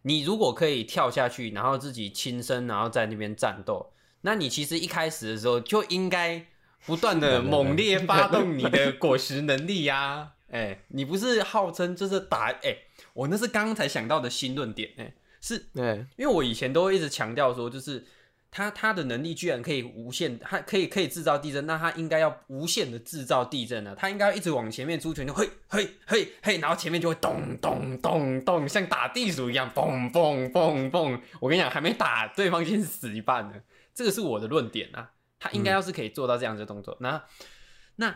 你如果可以跳下去，然后自己亲身，然后在那边战斗，那你其实一开始的时候就应该不断的猛烈发动你的果实能力呀、哎、你不是号称就是打哎、我那是刚刚才想到的新论点哎、是对，因为我以前都会一直强调说，就是他他的能力居然可以无限，他可以可以制造地震，那他应该要无限的制造地震啊！他应该要一直往前面出拳，就嘿嘿嘿嘿，然后前面就会咚咚咚咚，像打地鼠一样，嘣嘣嘣嘣。我跟你讲，还没打，对方先死一半了。这个是我的论点啊，他应该要是可以做到这样子的动作，那那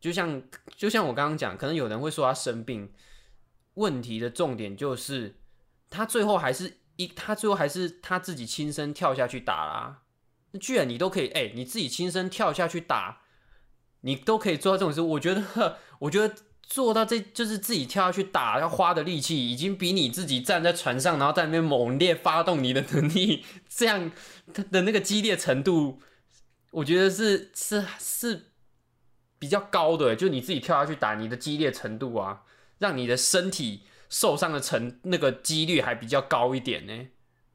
就像就像我刚刚讲，可能有人会说他生病，问题的重点就是他最后还是一，他最后还是他自己亲身跳下去打啦。那居然你都可以，哎、你自己亲身跳下去打，你都可以做到这种事，我觉得，我觉得做到这就是自己跳下去打要花的力气，已经比你自己站在船上，然后在那边猛烈发动你的能力，这样的那个激烈程度，我觉得是是是比较高的，就你自己跳下去打，你的激烈程度啊，让你的身体受伤的成那个几率还比较高一点呢。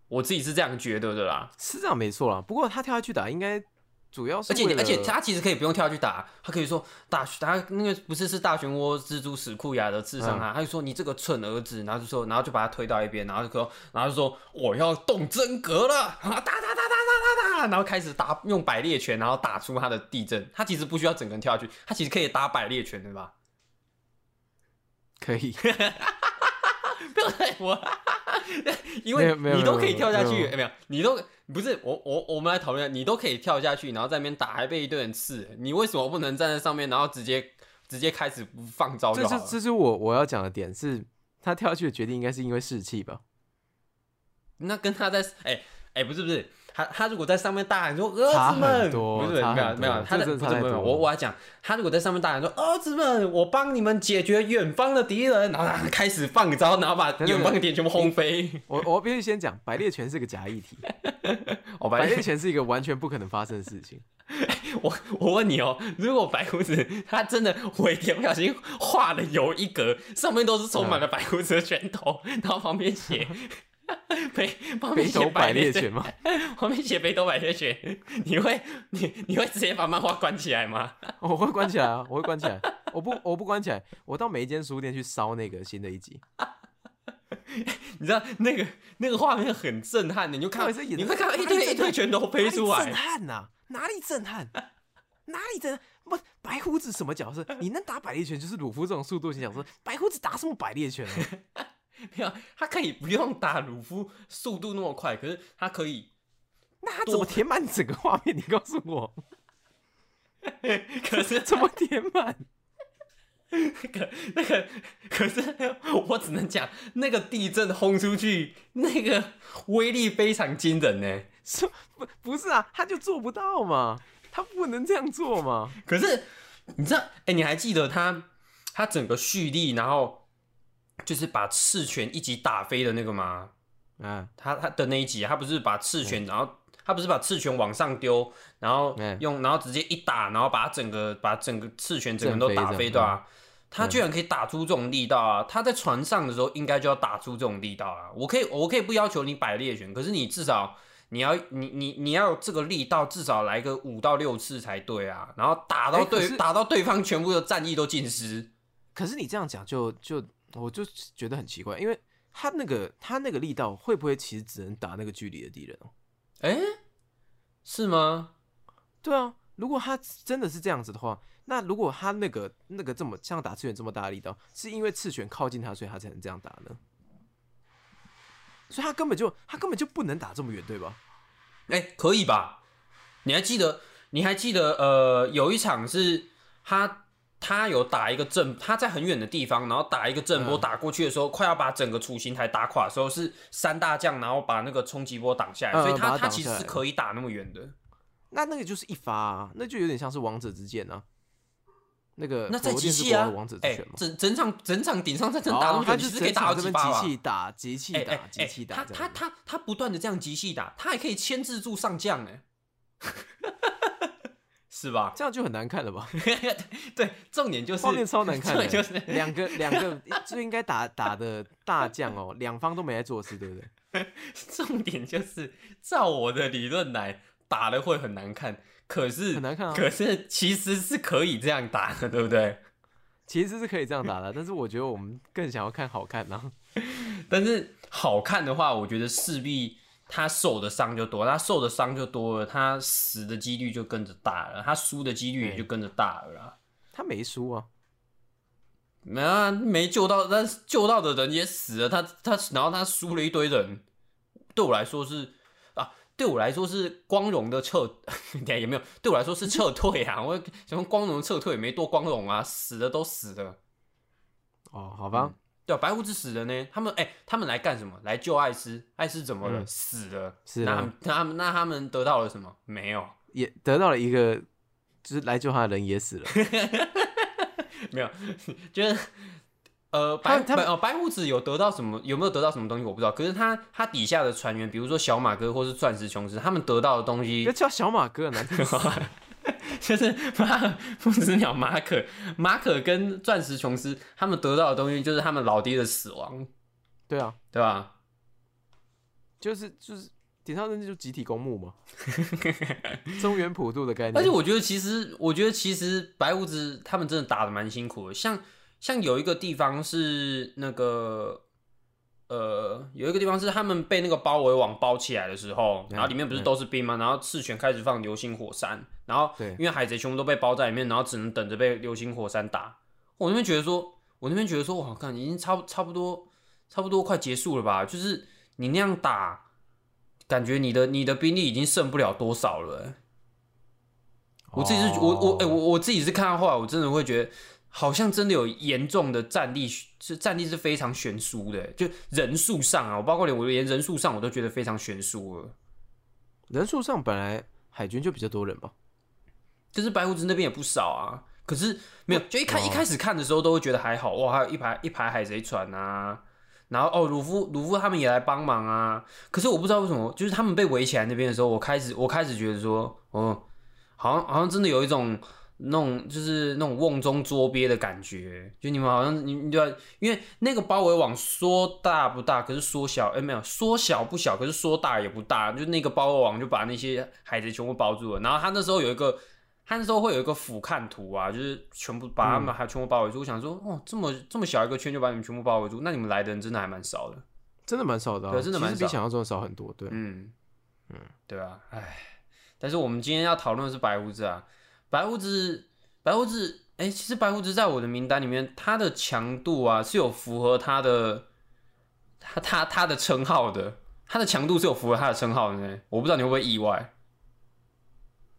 我自己是这样觉得的啦。是这样没错啦。不过他跳下去打，应该主要是而且而且他其实可以不用跳下去打，他可以说大他那个不是是大漩涡蜘蛛史库亚的刺伤他，他就说你这个蠢儿子，然后就说然后就把他推到一边，然后就说然后就说我要动真格了，啊打打打打打打打，然后开始打用百裂拳，然后打出他的地震。他其实不需要整个人跳下去，他其实可以打百裂拳对吧？可以。不要害我，因为没有没有你都可以跳下去，没有哎没有，你都不是我我我们来讨论，你都可以跳下去，然后在那边打，还被一堆人刺，你为什么不能站在上面，然后直接直接开始放招这？是这是我我要讲的点是，他跳下去的决定应该是因为士气吧？那跟他在哎哎、不是不是，他他如果在上面大喊说儿子们，不是没有没有，他的不是没有，我我要讲，他如果在上面大喊说儿子们，我帮你们解决远方的敌人，然后他开始放招，然后把等远方的敌人全部轰飞。我我必须先讲，百裂拳是个假议题，哦，百白裂拳是一个完全不可能发生的事情。我我问你哦，如果白胡子他真的尾田不小心画了有一格，上面都是充满了白胡子的拳头，然后旁边写 北 旁边写北斗百裂拳拳吗？旁边写北斗百裂拳，你会你你会直接把漫画关起来吗？我会关起来啊，我会关起来。我不我不关起来，我到每一间书店去烧那个新的一集。你知道那个那个画面很震撼的，你就看到你会看到一堆一堆拳头飞出来震，撼呐、哪里震撼？哪里震撼？不，白胡子什么角色？你能打百裂拳，就是鲁夫这种速度型角色。白胡子打什么百裂拳啊？没有，他可以不用打鲁夫速度那么快，可是他可以，那他怎么填满整个画面？你告诉我，可是 怎么填满？那个那个，可是我只能讲，那个地震轰出去，那个威力非常惊人呢。是不不是啊？他就做不到嘛，他不能这样做嘛。可是你知道，哎、你还记得他他整个蓄力，然后就是把赤犬一击打飞的那个吗？嗯，他他的那一集，他不是把赤犬，然后他不是把赤犬往上丢，然后嗯用，然后直接一打，然后把整个把整个赤犬整个都打飞，震飞这样对吧、他居然可以打出这种力道啊！他在船上的时候应该就要打出这种力道啊！我可以，我可以不要求你摆猎犬，可是你至少你要你你你要这个力道，至少来个五到六次才对啊！然后打到对、打到对方全部的战役都尽失。可是你这样讲就就我就觉得很奇怪，因为他那个他那个力道会不会其实只能打那个距离的敌人哦？哎、是吗？对啊，如果他真的是这样子的话，那如果他那个那个这么像打赤犬这么大的力道，是因为赤犬靠近他，所以他才能这样打呢？所以他根本就他根本就不能打这么远，对吧？哎、可以吧？你还记得？你还记得？呃，有一场是他他有打一个震，他在很远的地方，然后打一个震波嗯打过去的时候，快要把整个雏形台打垮的时候，是三大将，然后把那个冲击波挡下来，嗯所以他他其实是可以打那么远的。那那个就是一发、啊，那就有点像是王者之剑啊。那个那在机器啊王王者，之哎、拳嘛，整整场整场顶上战争打那么远，哦他就其实可以打到这边几把吧机器打，机器打，机器打他。他他他不断的这样机器打，他还可以牵制住上将哎，是吧？这样就很难看了吧？对，重点就是画面超难看的，就是 两个两个就应该打打的大将哦，两方都没在做事，对不对？重点就是照我的理论来打的会很难看，可是很难看啊可是其实是可以这样打的，对不对？其实是可以这样打的，但是我觉得我们更想要看好看啊。但是好看的话，我觉得势必他受的伤就多，他受的伤就多了，他死的几率就跟着大了，他输的几率也就跟着大了啦。他没输啊，没啊，没救到，但是救到的人也死了，他他然后他输了一堆人，对我来说是啊，对我来说是光荣的撤，等下也没有，对我来说是撤 退啊，我想说光荣撤退没多光荣啊，死的都死了，哦，好吧，对啊，白胡子死了呢，他们哎、他们来干什么？来救艾斯，艾斯怎么了？嗯死了，那他们那他们那他们得到了什么？没有，也得到了一个，就是来救他的人也死了。没有，就是呃，白他们白哦，白胡子有得到什么？有没有得到什么东西？我不知道。可是他他底下的船员，比如说小马哥或是钻石琼斯，他们得到的东西别叫小马哥，难听死了。就是马 父子鸟马可马可跟钻石琼斯他们得到的东西，就是他们老爹的死亡，对啊，对吧？就是就是顶上人就集体公墓嘛，中原普渡的概念。而且我觉得，其实我觉得其实白胡子他们真的打的蛮辛苦的，像像有一个地方是那个。呃，有一个地方是他们被那个包围网包起来的时候，然后里面不是都是兵吗？然后赤犬开始放流星火山，然后对因为海贼全部都被包在里面，然后只能等着被流星火山打。我那边觉得说，我那边觉得说，我，看已经差不差不多差不多快结束了吧？就是你那样打，感觉你的你的兵力已经剩不了多少了、欸我自己是，我我哎、我我自己是看到后来，我真的会觉得，好像真的有严重的战力是战力是非常悬殊的，就人数上啊，我包括连我连人数上我都觉得非常悬殊了。人数上本来海军就比较多人吧，可是白胡子那边也不少啊，可是没有，就一开、哦。一开始看的时候都会觉得还好，哇，还有一排一排海贼船啊，然后哦，鲁夫鲁夫他们也来帮忙啊，可是我不知道为什么，就是他们被围起来那边的时候，我开始我开始觉得说，哦，好像好像真的有一种那种就是那种瓮中捉鳖的感觉，就你们好像你你对因为那个包围网说大不大，可是说小哎、没有说小不小，可是说大也不大，就那个包围网就把那些海贼全部包住了。然后他那时候有一个，他那时候会有一个俯瞰图啊，就是全部把他们还全部包围住。我想说，哦，这么这么小一个圈就把你们全部包围住，那你们来的人真的还蛮少的。真的蛮少的、啊，对真的蛮少比想象中的少很多。对，嗯嗯，对啊，唉，但是我们今天要讨论的是白胡子啊，白胡子，白胡子，哎、其实白胡子在我的名单里面，他的强度啊是有符合他的他他他的称号的，他的强度是有符合他的称号的呢。我不知道你会不会意外。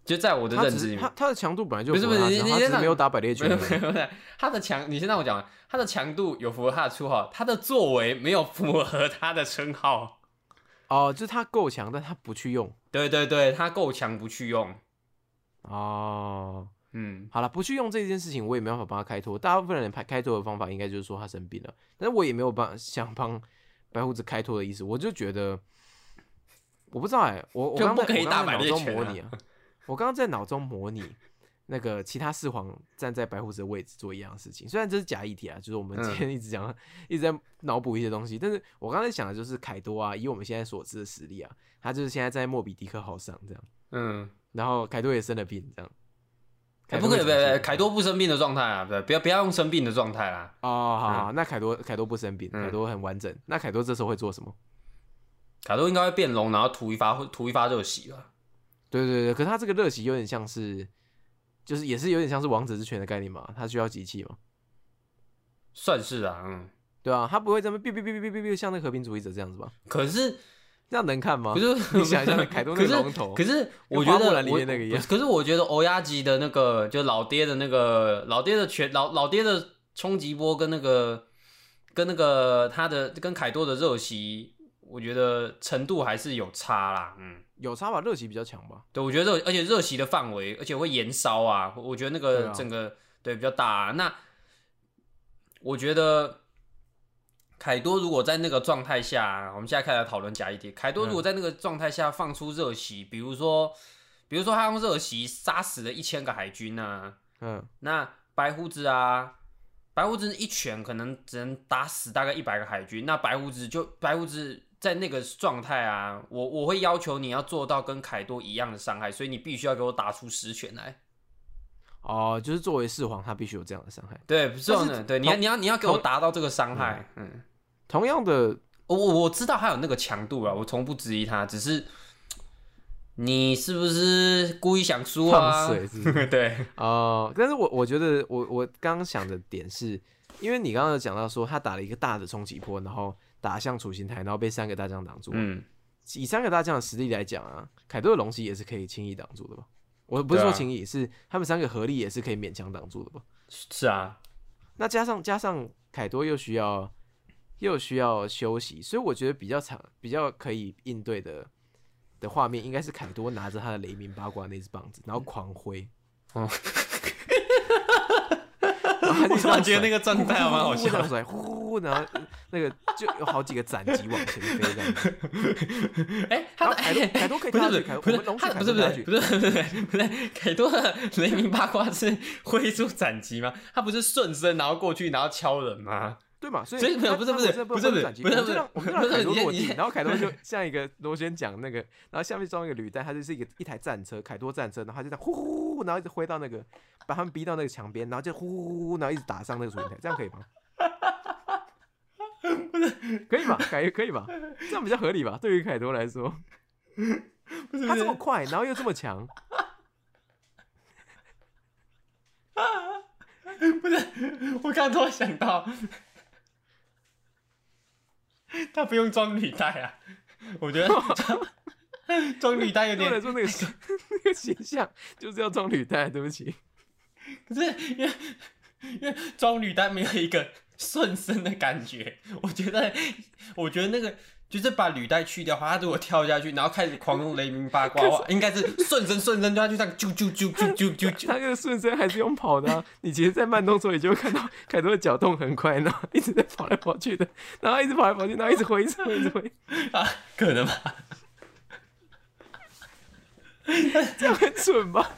就在我的认知里面他，他的强度本来就不是不是你你先没有打百猎没有拳而已。没有，他的强，你先让我讲，他的强度有符合他的绰号，他的作为没有符合他的称号。哦，就是他够强，但他不去用。对对对，他够强不去用。哦，嗯，好了，不去用这件事情，我也没办法帮他开脱。大部分人开开脱的方法，应该就是说他生病了，但是我也没有帮想帮白胡子开脱的意思。我就觉得，我不知道哎、我我刚在就不可以我刚在脑打百猎拳啊中模拟啊，我刚刚在脑中模拟那个其他四皇站在白胡子的位置做一样的事情，虽然这是假议题啊，就是我们今嗯天一直讲、一直在脑补一些东西，但是我刚才想的就是凯多啊，以我们现在所知的实力啊，他就是现在在莫比迪克号上这样，嗯，然后凯多也生了病这样。哎、不可以，不可以，凯多不生病的状态啊，对，不要不要用生病的状态啦。哦，好好，那凯多凯多不生病，嗯凯多很完整。那凯多这时候会做什么？凯多应该会变龙，然后吐一发吐一发热血吧。对对对，可是他这个热习有点像是，就是也是有点像是王者之拳的概念嘛，他需要机器嘛，算是啊，嗯。对啊，他不会这么哔哔哔哔哔哔像那个和平主义者这样子吧？可是这样能看吗？可是 你想一下，凯多那个龙头，可是我觉得里面那个一样可是我觉得欧亚吉的那个，就老爹的那个老爹的拳老老爹的冲击波跟那个跟那个他的跟凯多的热袭，我觉得程度还是有差啦。嗯，有差吧？热习比较强吧？对，我觉得热而且热袭的范围，而且会延烧啊，我觉得那个整个对,、比较大、啊。那我觉得。凯多如果在那个状态下，我们现在开始讨论假一点。凯多如果在那个状态下放出热袭，比如说，比如说他用热袭杀死了一千个海军啊，嗯，那白胡子啊，白胡子一拳可能只能打死大概一百个海军，那白胡子就白胡子在那个状态啊，我我会要求你要做到跟凯多一样的伤害，所以你必须要给我打出十拳来。哦，就是作为四皇，他必须有这样的伤害。对，不是对，你要你要你要给我达到这个伤害，嗯。同样的，我我我知道他有那个强度啊，我从不质疑他，只是你是不是故意想输啊？放水是不是 对，哦，但是我我觉得我我刚刚想的点是，因为你刚刚有讲到说他打了一个大的冲击波，然后打向楚刑台，然后被三个大将挡住。嗯，以三个大将的实力来讲啊，凯多的龙袭也是可以轻易挡住的吧？我不是说轻易，是他们三个合力也是可以勉强挡住的吧？是啊，那加上加上凯多又需要又需要休息，所以我觉得比较长、比较可以应对的的画面，应该是凯多拿着他的雷鸣八卦那只棒子，然后狂挥。我突然觉得那个状态还蛮好笑的。呼呼甩，呼然后那个就有好几个斩击往前飞这样子。哎、他凯多凯多可以不是跳下去，不是不是不凯多跳下去是不是不是不是凯多的雷鸣八卦是挥出斩击吗？他不是顺身然后过去然后敲人吗？对嘛？所以没有不是不是不是不是斩击不是我们就让我们就让不是凯多落地，然后凯多就像一个螺旋桨那个，然后下面装一个履带，它就是一个一台战车，凯多战车，然后他就这样呼呼然后一直挥到那个，把他们逼到那个墙边，然后就呼呼呼呼，然后一直打上那个主人台，这样可以吗？可以吧？感觉可以吧？这样比较合理吧？对于凯多来说，不是他这么快，然后又这么强，不是，我刚突然想到，他不用装履带啊，我觉得装 装履带有点说那个那个形象就是要装履带，对不起。可是因为因为装履带没有一个顺身的感觉，我觉得我觉得那个就是把履带去掉的话，他如果跳下去，然后开始狂用雷鸣八卦的话，应该是顺身顺身，就他就这样啾啾啾啾啾啾啾。他那个顺身还是用跑的、啊，你其实，在慢动作你就会看到凯多的脚动很快，然后一直在跑来跑去的，然后一直跑来跑去，然后一直挥，一直挥，一直挥，啊，可能吧。这样很蠢吧？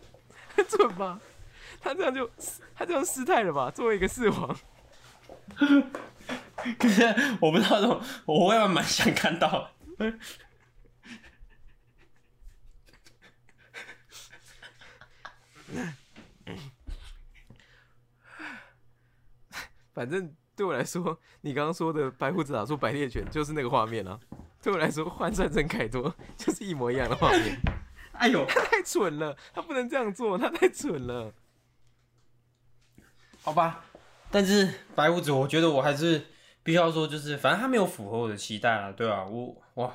很蠢吧？他这样就他这样失态了吧？作为一个四皇，可是我不知道怎么，我会蛮想看到。反正对我来说，你刚刚说的白胡子打出白猎犬就是那个画面啊。对我来说，换算成凯多 就是一模一样的画面。哎呦，他太蠢了，他不能这样做，他太蠢了。好吧，但是白胡子，我觉得我还是必须要说，就是反正他没有符合我的期待啊，对啊，我哇，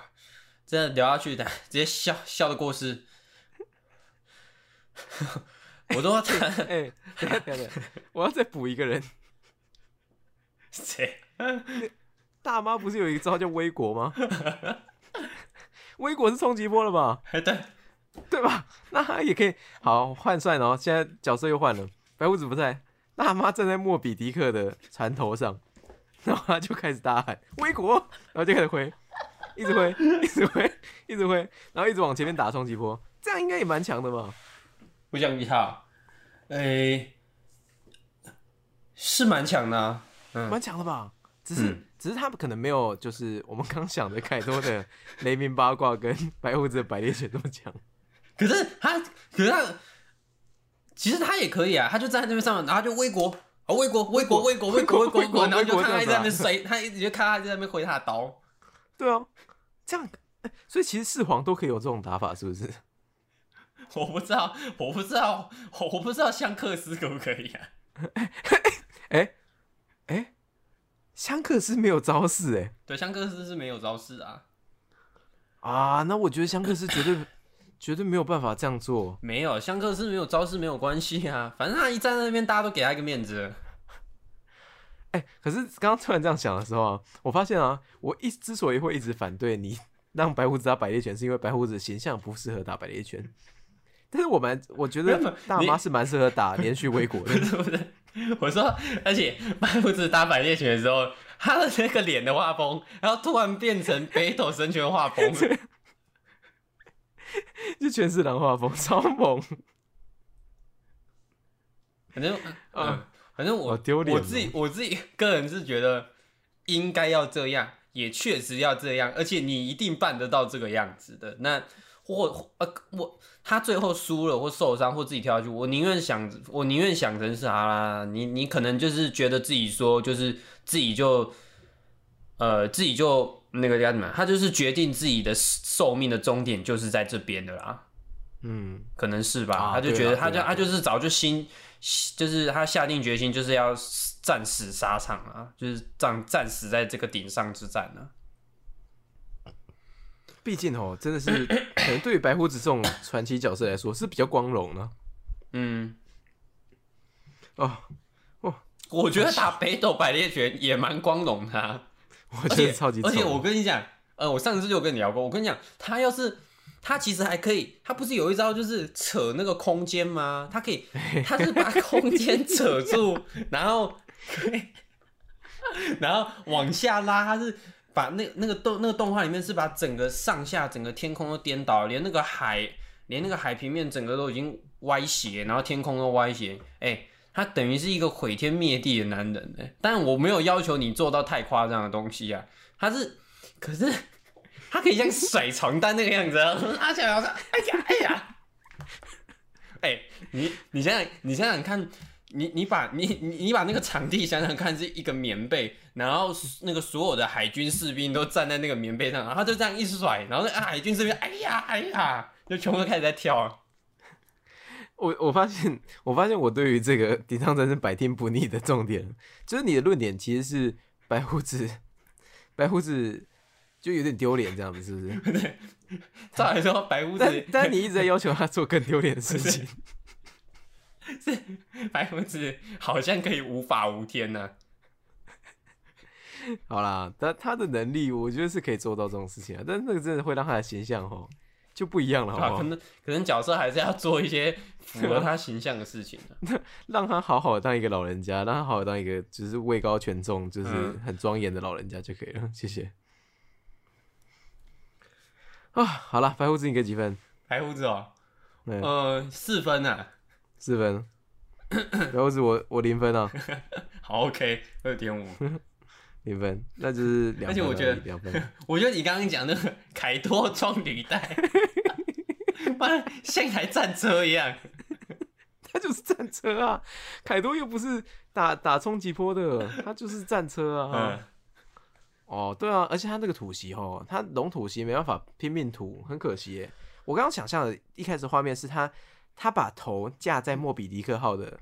真的聊下去，直接笑笑的过世，我都要看 哎、等一下等下等下，我要再补一个人。谁？大妈不是有一个招叫微国吗？微国是冲击波了吧？哎，对，对吧？那他也可以好换算哦。现在角色又换了，白胡子不在，大妈站在莫比迪克的船头上，然后他就开始大喊“威国”，然后就开始挥，一直挥，一直挥，一直挥，然后一直往前面打冲击波，这样应该也蛮强的吧？我想一下，哎，是蛮强的、啊，嗯，蛮强的吧？只是、嗯只是他们可能没有就是我们刚想的凯多的 雷鸣八卦跟白胡子的百裂拳那么强。可是他，可是他，其实他也可以啊，他就站在那边上面，然后就微国，啊，微国，微国，微国，微国，微国，微国，然后就看他一直在那边摔，他一直就看他在那边挥他的刀。对啊，这样，哎所以其实四皇都可以有这种打法，是不是？我不知道，我不知道，我我不知道香克斯可不可以啊？哎、哎、香克斯没有招式哎、对，香克斯是没有招式啊，啊，那我觉得香克斯绝对绝对没有办法这样做。没有，香克斯没有招式没有关系啊，反正他一站在那边，大家都给他一个面子。哎、可是刚刚突然这样想的时候啊，我发现啊，我一之所以会一直反对你让白胡子打百猎犬，是因为白胡子的形象不适合打百猎犬。但是我蛮，我觉得大妈是蛮适合打连续微国的。是不是？我说，而且白胡子打百猎犬的时候，他的那个脸的画风，然后突然变成北斗神拳画风，就全是狼画风，超猛。反正 嗯，反正我丢脸哦我自己我自己个人是觉得应该要这样，也确实要这样，而且你一定办得到这个样子的。那或呃我他最后输了或受伤或自己跳下去，我宁愿想我宁愿想成是好啦，你你可能就是觉得自己说就是自己就呃自己就那个叫什么，他就是决定自己的寿命的终点就是在这边的啦。嗯，可能是吧，啊他就觉得他就他就是早就心，就是他下定决心就是要战死沙场啊，就是战战死在这个顶上之战啊。毕竟哦，真的是 可能对于白胡子这种传奇角色来说是比较光荣的。嗯，哦哦，我觉得打北斗百猎拳也蛮光荣的、啊，我觉得而且超级。而且我跟你讲，呃，我上次就有跟你聊过，我跟你讲，他要是他其实还可以，他不是有一招就是扯那个空间吗？他可以，他是把空间扯住，然后然后往下拉，他是把那那个动那个动画里面是把整个上下整个天空都颠倒，连那个海连那个海平面整个都已经歪斜，然后天空都歪斜，哎、他等于是一个毁天灭地的男人哎、但我没有要求你做到太夸张的东西啊，他是，可是他可以像甩床单那个样子啊，拉起来然后说，哎呀哎呀，哎、你你想想你想想看。你你把你你你把那个场地想想看是一个棉被，然后那个所有的海军士兵都站在那个棉被上，然后他就这样一甩，然后那啊海军士兵哎呀哎呀，就全部都开始在跳。我我发现，我发现我对于这个《顶上战争》百听不腻的重点，就是你的论点其实是白胡子，白胡子就有点丢脸这样子，是不是？对照理说白胡子，但你一直在要求他做更丢脸的事情，是白胡子好像可以无法无天呢、好啦，但他的能力我觉得是可以做到这种事情啊，但是那个真的会让他的形象哦就不一样了，好啊，不好？可能可能角色还是要做一些符合他形象的事情的、让他好好的当一个老人家，让他好好地当一个就是位高权重，就是嗯很庄严的老人家就可以了。谢谢。啊，好了，白胡子你给几分？白胡子哦，呃，四分啊，四分。白胡子我我零分啊，好 OK，二点五。零分，那就是两分而且我觉得两分，我觉得你刚刚讲那个凯多装履带，像一台战车一样。他就是战车啊！凯多又不是打打冲击波的，他就是战车啊。嗯，哦，对啊，而且他那个土席哦，他龙土席没办法拼命吐，很可惜耶。我刚刚想象的一开始画面是他他把头架在莫比迪克号的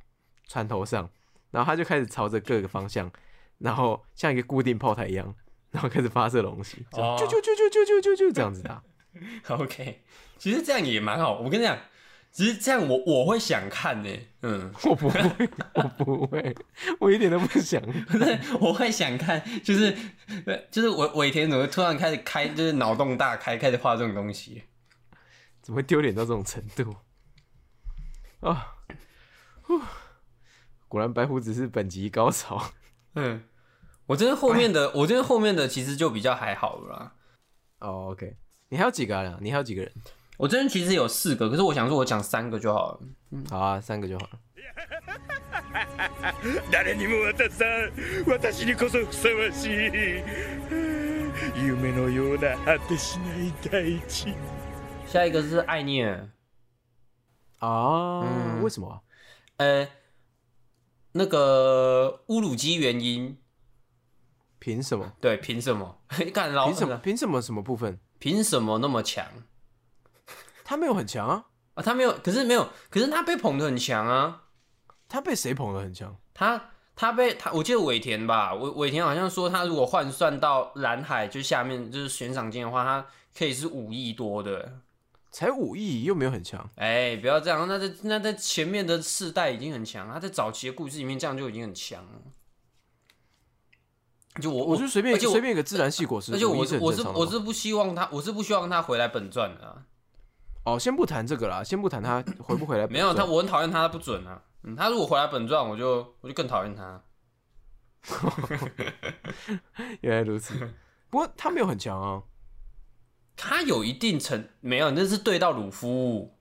船头上，然后他就开始朝着各个方向然后像一个固定炮台一样，然后开始发射龙息，就哦就就就就就就就这样子的。OK，其实这样也蛮好。我跟你讲，其实这样我我会想看呢、嗯，我不会，我不会，我一点都不想。不是我会想看，就是就是尾尾田怎么突然开始开，就是脑洞大开，开始画这种东西。怎么会丢脸到这种程度啊？呼果然白胡子是本集高潮。嗯，我觉得后面的，我觉得后面的其实就比较还好了啦。哦，OK，你还有几个人、啊？你还有几个人？我这边其实有四个，可是我想说，我讲三个就好了。好啊，三个就好了。誰にも渡さん私にこそふさわしい夢のような果てしない大地下一个是艾涅尔，啊，嗯为什么啊、呃，那个乌鲁基原因，凭什么？对，凭什么？看老凭什么？？凭什么？什么部分？凭什么那么强 他没有很强啊，啊？他没有，可是没有，可是他被捧得很强啊。他被谁捧得很强？他他被他，我记得尾田吧，尾尾田好像说他如果换算到蓝海就下面就是悬赏金的话，他可以是五亿多的。才五亿，又没有很强。哎、不要这样，那在那在前面的世代已经很强，他在早期的故事里面这样就已经很强了。就我我就随便随便一个自然系果实，而且我是我是我是不希望他，我是不希望他回来本传的、啊。哦，先不谈这个啦，先不谈他回不回来。没有他，，我很讨厌他，他不准啊。嗯，他如果回来本传，我就我就更讨厌他。原来如此。不过他没有很强啊，他有一定程没有，那是对到鲁夫。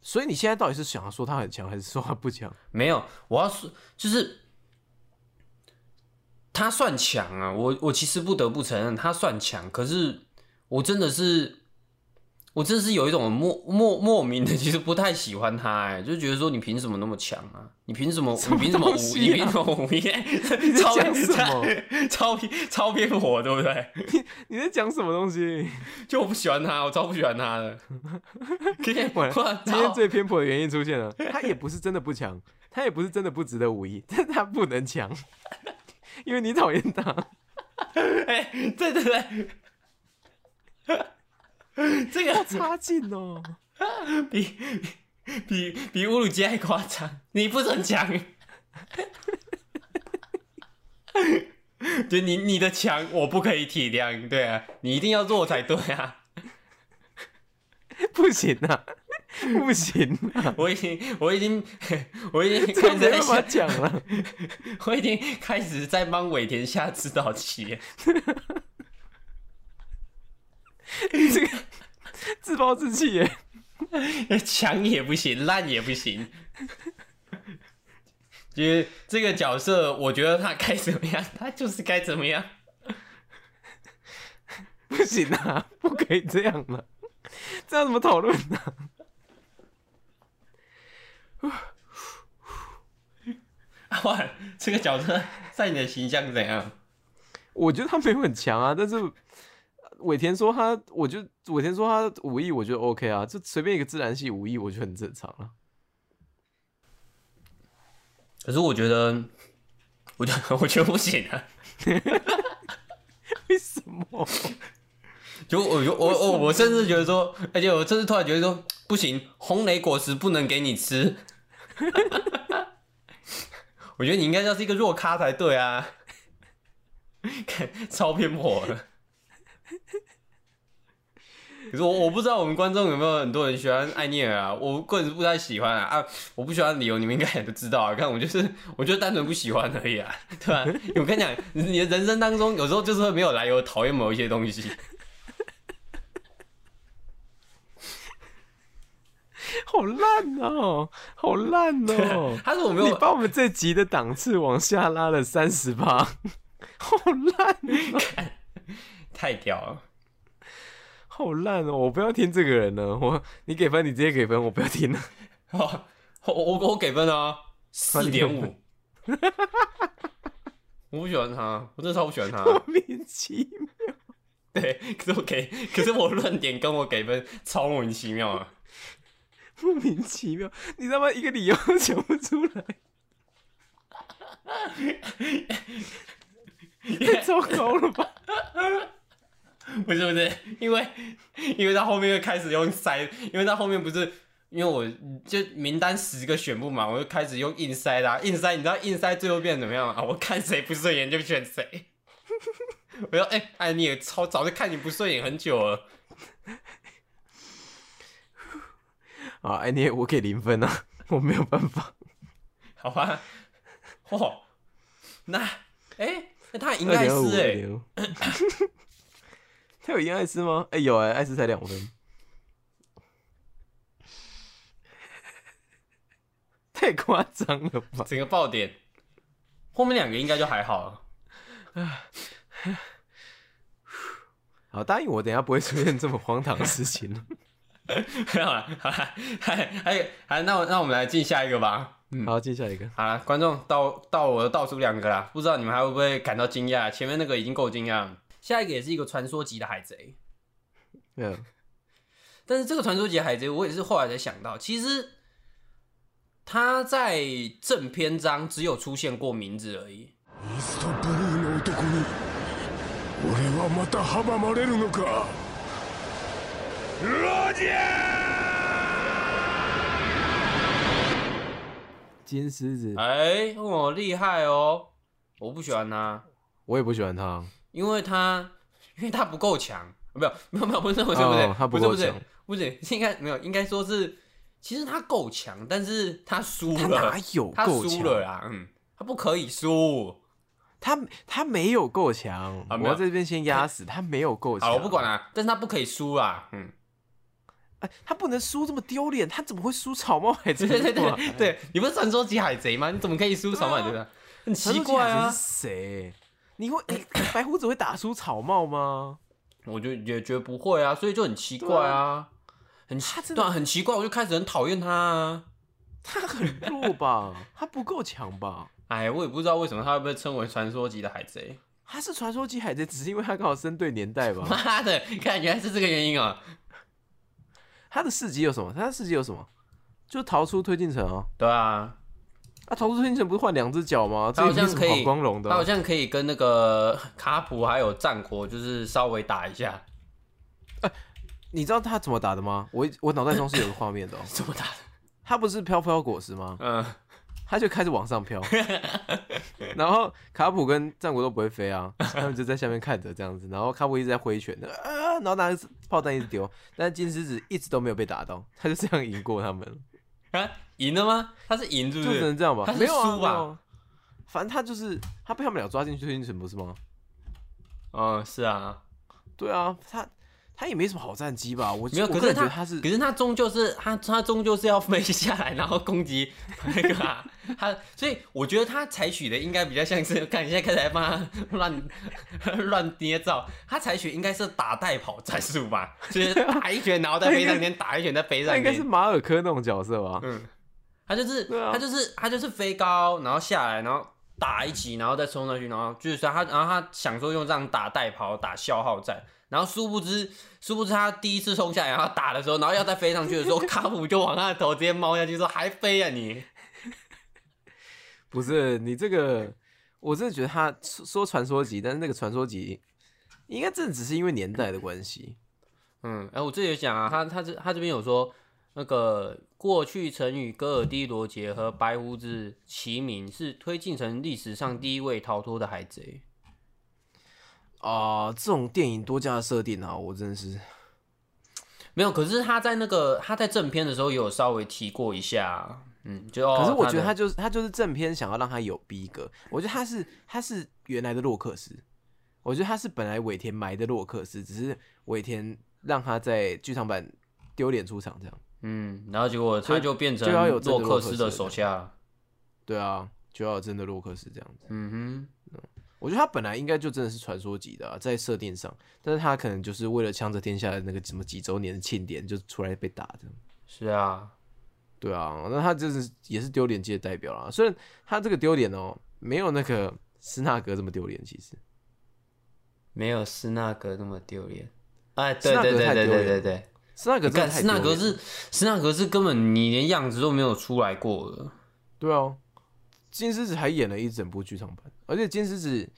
所以你现在到底是想要说他很强，还是说他不强？没有，我要说就是他算强啊，我我其实不得不承认他算强，可是我真的是我真的是有一种莫莫莫名的，其实不太喜欢他、哎，就觉得说你凭什么那么强啊？你凭什么？你凭什么五亿？东西啊你凭什么五亿？在超讲什么超偏超偏火，对不对？你你在讲什么东西？就我不喜欢他，我超不喜欢他的。可以，完了哇今天最偏颇的原因出现了，他也不是真的不强，他也不是真的不值得武艺，但他不能强，因为你讨厌他。哎、对对对，这个差劲哦！比比比乌鲁基还夸张，你不准强。就你你的强我不可以体谅，对啊，你一定要弱才对啊！不行啊，不行啊，我已经我已经我已经这开始在讲了。我已经开始在帮尾田下指导棋 这个自暴自弃耶！强也不行，烂也不行。就是这个角色，我觉得他该怎么样，他就是该怎么样。不行啊，不可以这样了，这样怎么讨论呢？哇，这个角色在你的形象怎样？我觉得他没有很强啊，但是尾田说他，我就尾田说他五亿，我觉得 OK 啊，就随便一个自然系五亿，我觉得很正常啊。可是我觉得，我觉得我觉得不行啊！为什么？就我我我我我甚至觉得说，而且我甚至突然觉得说，不行，红雷果实不能给你吃。我觉得你应该要是一个弱咖才对啊！看超偏颇的。可是我我不知道我们观众有没有很多人喜欢艾尼尔啊？我个人是不太喜欢啊啊！我不喜欢的理由你们应该也都知道啊。看我就是我就单纯不喜欢而已啊，对吧、我跟你讲，你的人生当中有时候就是会没有来由讨厌某一些东西。好烂哦，好烂哦！他说我没有，你把我们这集的档次往下拉了三十八，好烂哦，太屌了。好烂哦！我不要听这个人了，我你给分，你直接给分，我不要听了。哦，我我我给分啊，四点五。我不喜欢他，我真的超不喜欢他。莫名其妙，对，可是我给，可是我论点跟我给分超莫名其妙啊。莫名其妙，你他妈一个理由都想不出来。太糟糕了吧？不是不是，因为因为到后面又开始用塞，因为到后面不是因为我就名单十个选不满，我就开始用硬塞啦、硬塞你知道硬塞最后变怎么样吗？我看谁不顺眼就选谁。我说哎哎，你也超早就看你不顺眼很久了。啊，哎，你我给零分啊，我没有办法。好吧，嚯，那哎、那他赢二点二五，艾斯哎、2.25 他有赢艾斯吗？哎、有哎、艾斯才两分，太夸张了吧？整个爆点，后面两个应该就还好了。好，答应我，等下不会出现这么荒唐的事情了。好了好了，还还还，那我那我们来进下一个吧。好，进下一个，好了，观众到到我的倒数两个啦，不知道你们还会不会感到惊讶？前面那个已经够惊讶了，下一个也是一个传说级的海贼，嗯，但是这个传说级的海贼，我也是后来才想到，其实他在正篇章只有出现过名字而已。イーストブルーの男に俺はまた阻まれるのかロジャ金狮子，哎、哦，厉害哦！我不喜欢他，我也不喜欢他。 因为他因为他不够强，没有没有没有，不是不是不哦是，他不不是不是够强不是，应该没有，应该说是，其实他够强，但是他输他了哪，有他够强？输了啦，嗯，他不可以输。他他没有够强，啊我要在这边先压死他，没有够强。好，我不管了，但是他不可以输啊，嗯，哎，他不能输这么丢脸，他怎么会输草帽海贼对对？对对，你不是传说级海贼吗？你怎么可以输草帽海贼团？很奇怪啊谁？你会哎、白胡子会打出草帽吗？我就也觉得不会啊，所以就很奇怪啊，很奇他真的对啊，很奇怪，我就开始很讨厌他啊。他很弱吧？他不够强吧？哎，我也不知道为什么他会被称为传说级的海贼。他是传说级海贼，只是因为他刚好生对年代吧？妈的，看原来是这个原因啊！他的事迹有什么？他的事迹有什么？就逃出推进城啊！对啊，啊，逃出推进城不是换两只脚吗？他好像可以光荣的啊、他好像可以跟那个卡普还有战国，就是稍微打一下。哎你知道他怎么打的吗？我我脑袋中是有个画面的、哦。怎么打的？他不是飘飘果实吗？嗯，他就开始往上飘，然后卡普跟战国都不会飞啊，他们就在下面看着这样子，然后卡普一直在挥拳，啊，然后拿着炮弹一直丢，但是金狮子一直都没有被打到，他就这样赢过他们了，啊，赢了吗？他是赢，是不就只能？这样吧？他是没有啊，输吧有啊反正他就是他被他们俩抓进去推进城不是吗？嗯，是啊，对啊，他他也没什么好战绩吧？我没有。可是他，是可是他终究是他，他终究是要飞下来，然后攻击那个啊，他，所以我觉得他采取的应该比较像是，看你现在开始帮他乱乱捏造，他采取应该是打带跑战术吧，就是打一拳然后再飞上天，打一拳再飞上天应该是。马尔科那种角色吧？嗯，他就是、啊他就是他就是飞高，然后下来，然后打一击，然后再冲上去，然后就是他，然后他想说用这样打带跑、打消耗战，然后殊不知殊不知他第一次冲下来，然后打的时候，然后要再飞上去的时候，卡普就往他的头直接猫下去，说还飞啊你！不是你这个，我真的觉得他说传说级，但是那个传说级应该真的只是因为年代的关系。嗯，哎、我这里有讲啊，他他这他这边有说。那个过去曾与戈尔迪罗杰和白胡子齐名，是推进成历史上第一位逃脱的海贼。啊、这种电影多加的设定啊，我真的是没有，可是他在那个他在正片的时候也有稍微提过一下，嗯，就哦可是我觉得他就是他就是正片想要让他有逼格，我觉得他是他是原来的洛克斯，我觉得他是本来尾田埋的洛克斯，只是尾田让他在剧场版丢脸出场这样。嗯，然后结果他就变成就要有洛克斯的手下，对啊，就要有真的洛克斯这样子。嗯我觉得他本来应该就真的是传说级的、啊，在设定上，但是他可能就是为了枪泽天下的那个什么几周年的庆典，就出来被打这样。哼，是啊，对啊，那他就是也是丢脸界的代表啦。虽然他这个丢脸哦，没有那个斯纳格这么丢脸，其实没有斯纳格那么丢脸。哎，对对对对对对对，斯纳格真的你看斯纳格是斯纳格是根本你连样子都没有出来过的，对啊，金狮子还演了一整部剧场版，而且金狮子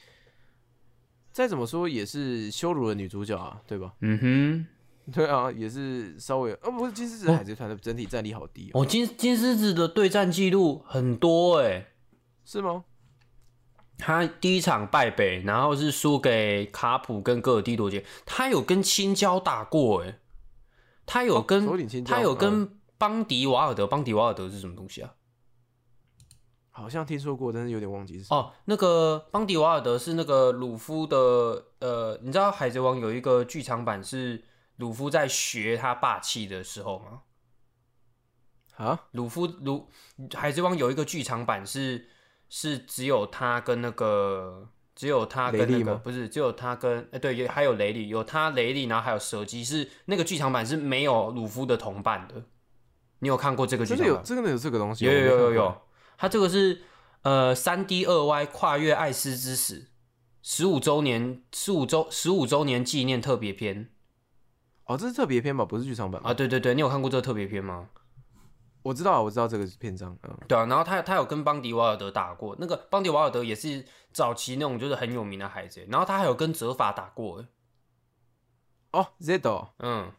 再怎么说也是羞辱了女主角啊，对吧？嗯哼。对啊，也是稍微，哦，不是金狮子海贼团的整体战力好低哦，哦，金金狮子的对战记录很多哎，是吗？他第一场败北，然后是输给卡普跟戈尔蒂多杰，他有跟青椒打过哎，他有跟、他有嗯跟邦迪瓦尔德，邦迪瓦尔德是什么东西啊？好像听说过，但是有点忘记是。哦，那个邦迪瓦尔德是那个鲁夫的，呃，你知道海贼王有一个剧场版是鲁夫在学他霸气的时候吗？啊，鲁夫鲁海贼王有一个剧场版是是只有他跟那个只有他跟那个不是只有他跟呃对有还有雷利有他雷利然后还有蛇姬是那个剧场版是没有鲁夫的同伴的，你有看过这个剧真的有，场版？真的有这个东西？有有有有有，他这个是呃三 D 二 Y 跨越艾斯之死十五周年十五周十五周年纪念特别篇。哦，这是特别篇吧？不是剧场版吗？啊，对对对，你有看过这个特别篇吗？我知道啊，我知道这个是篇章，嗯，对啊，然后他他有跟邦迪瓦尔德打过，那个邦迪瓦尔德也是早期那种就是很有名的海贼，然后他还有跟泽法打过，欸哦，Zedo，嗯，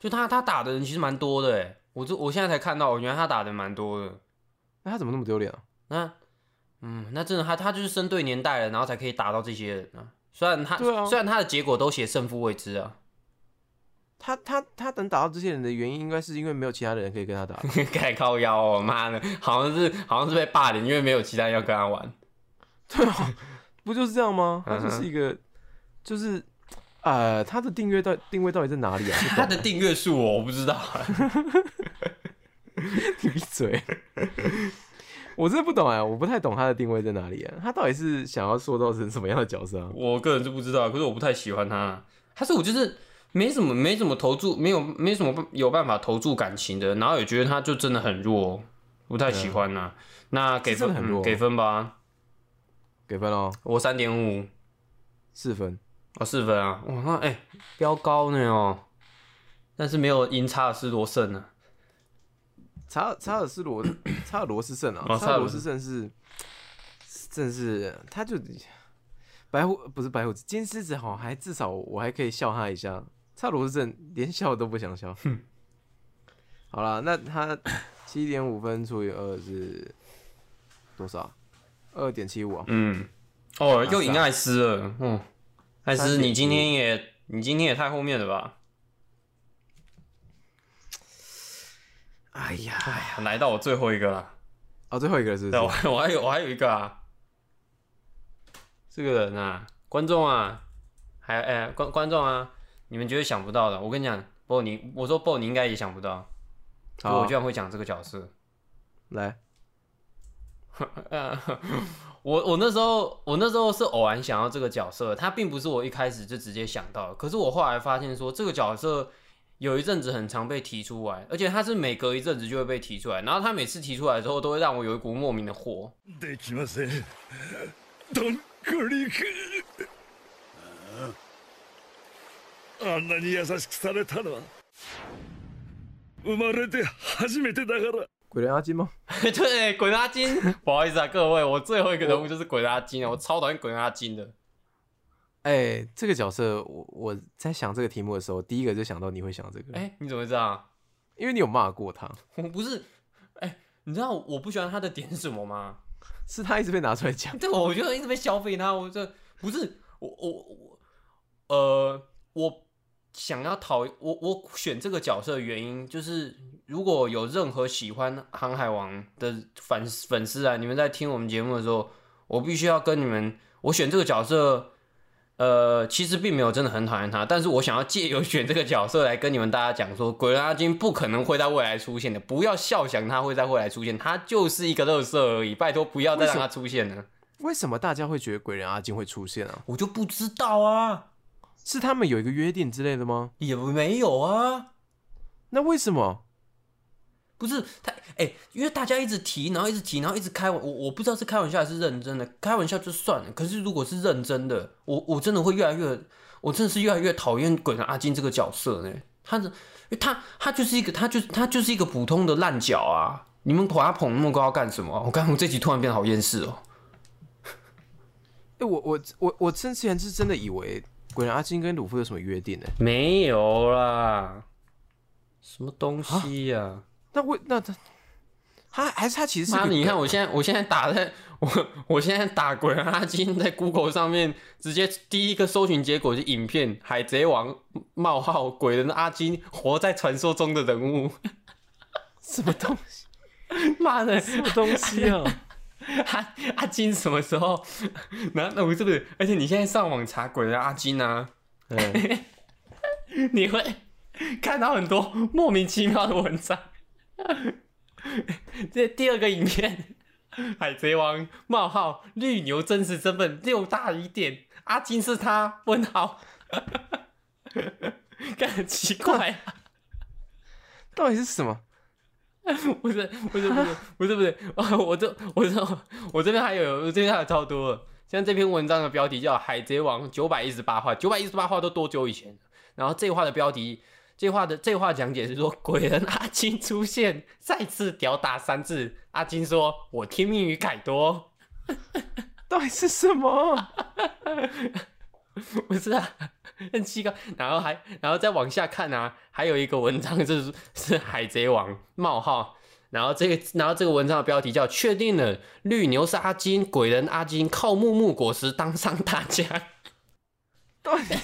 就他他打的人其实蛮多的，哎，我这我现在才看到，我原来他打的蛮多的，那他怎么那么丢脸啊？那嗯，那真的他他就是生对年代了，然后才可以打到这些人啊，虽然他、虽然他的结果都写胜负未知啊，他他他能打到这些人的原因，应该是因为没有其他的人可以跟他打。盖靠腰哦，妈的，好像是好像是被霸凌，因为没有其他人要跟他玩，对啊，不就是这样吗？他就是一个，就是呃，他的订阅到定位到底在哪里啊？他的订阅数我不知道啊，你 闭嘴！我真的不懂哎，我不太懂他的定位在哪里啊？他到底是想要塑造成什么样的角色啊？我个人是不知道，可是我不太喜欢他。他是我就是没什么没什么投注，没有没什么有办法投注感情的，然后也觉得他就真的很弱，不太喜欢呐、那给分、很弱嗯给分吧，给分哦，我三点五，四分。哦四分啊，哇那哎、标高呢哦，但是没有赢查尔斯罗胜啊，查尔查尔斯罗查尔罗斯胜啊，哦查尔罗斯胜是，真的是他就白虎不是白虎子金狮子好，还至少我还可以笑他一下，查尔罗斯胜连笑都不想笑。好了，那他七点五分除以二是多少？二点七五啊。嗯，哦又赢艾斯了，嗯，艾斯你今天也你今天也太后面了吧，哎呀，来到我最后一个了。哦，最后一个是不对，我？我还有我还有一个啊，这个人啊，观众啊，还哎、观观众啊，你们绝对想不到的。我跟你讲，不，你我说不，你应该也想不到，我居然会讲这个角色。来，呃，我我那时候我那时候是偶然想到这个角色，他并不是我一开始就直接想到的，可是我后来发现说这个角色。有一阵子很常被提出来，而且他是每隔一阵子就会被提出来，然后他每次提出来之后，都会让我有一股莫名的火。できませんドンクリクあんなに優しくされたのは生まれて初めてだから鬼人阿金吗？对，鬼阿金，不好意思啊，各位，我最后一个人物就是鬼阿金啊，我超讨厌鬼阿金的。 哎、这个角色，我我在想这个题目的时候，第一个就想到你会想这个，哎、你怎么会知道？因为你有骂过他，我不是，哎、你知道我不喜欢他的点是什么吗？是他一直被拿出来讲。对，我觉得一直被消费他，我这不是我我我，呃，我想要讨我我选这个角色的原因就是，如果有任何喜欢《航海王》的粉粉丝啊，你们在听我们节目的时候，我必须要跟你们，我选这个角色。呃，其实并没有真的很讨厌他，但是我想要借由选这个角色来跟你们大家讲说，鬼人阿金不可能会在未来出现的，不要笑想他会在未来出现，他就是一个乐色而已，拜托不要再让他出现了。为什么大家会觉得鬼人阿金会出现啊？我就不知道啊，是他们有一个约定之类的吗？也没有啊，那为什么？不是他哎、因为大家一直提，然后一直提，然后一直开玩，我我不知道是开玩笑还是认真的，开玩笑就算了，可是如果是认真的，我我真的会越来越，我真的是越来越讨厌鬼人阿金这个角色呢。他的，因为他他就是一个，他就是他就是一个普通的烂脚啊，你们把他捧那么高要干什么？我刚我这集突然变得好厌世哦。哎、我我我我之前是真的以为鬼人阿金跟鲁夫有什么约定呢、没有啦，什么东西呀、那为那他他还是他其实是！你看，我现在我现在打在我我现在打鬼人阿金在 Google 上面，直接第一个搜寻结果是影片《海贼王》冒号鬼人阿金活在传说中的人物。什么东西 妈的，什么东西 啊？阿阿金什么时候？那那我是不是？而且你现在上网查鬼人阿金啊，嗯，你会看到很多莫名其妙的文章。这第二个影片，《海贼王》冒号绿牛真实身份六大疑点，阿金是他？问号，干很奇怪、啊。到底是什么？不是不是不是不是不是，啊我这我这我这边还有我这边还有超多了。像这篇文章的标题叫《海贼王》九百一十八话，九百一十八话都多久以前？然后这话的标题，这话的这话讲解是说，鬼人阿金出现，再次屌打三次。阿金说：“我听命于凯多。到底是什么？” 不是啊，很奇怪。然后还然后再往下看啊，还有一个文章就是是海贼王冒号。然后这个，然后这个文章的标题叫“确定了绿牛是阿金，鬼人阿金靠木木果实当上大将到底”。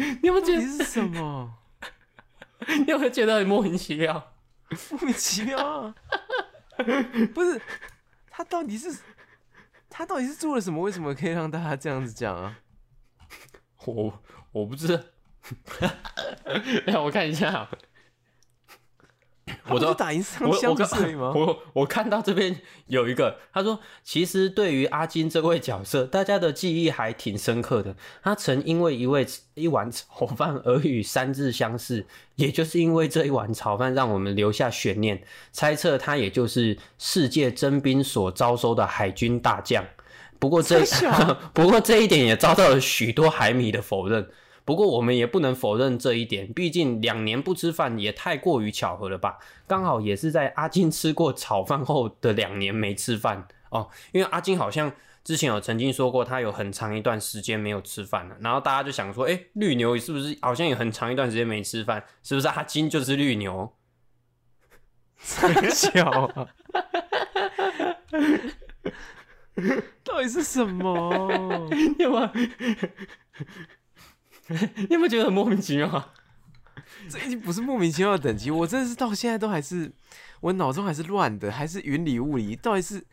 你有没有觉得？到底是什么？你有没有觉得很莫名其妙？莫名其妙啊！不是他到底是他到底是做了什么？为什么可以让大家这样子讲啊？我我不知道。让我看一下啊。我都我香我？我 我看到这边有一个，他说，其实对于阿金这位角色，大家的记忆还挺深刻的。他曾因为一位一碗炒饭而与三日相识，也就是因为这一碗炒饭，让我们留下悬念，猜测他也就是世界征兵所招收的海军大将。不过这 不过这一点也遭到了许多海米的否认。不过我们也不能否认这一点，毕竟两年不吃饭也太过于巧合了吧？刚好也是在阿金吃过炒饭后的两年没吃饭哦，因为阿金好像之前有曾经说过，他有很长一段时间没有吃饭了，然后大家就想说，哎、绿牛是不是好像有很长一段时间没吃饭？是不是阿金就是绿牛？太小啊！到底是什么？你有没有？你有没有觉得很莫名其妙啊？这已经不是莫名其妙的等级，我真的是到现在都还是，我脑中还是乱的，还是云里雾里，到底是，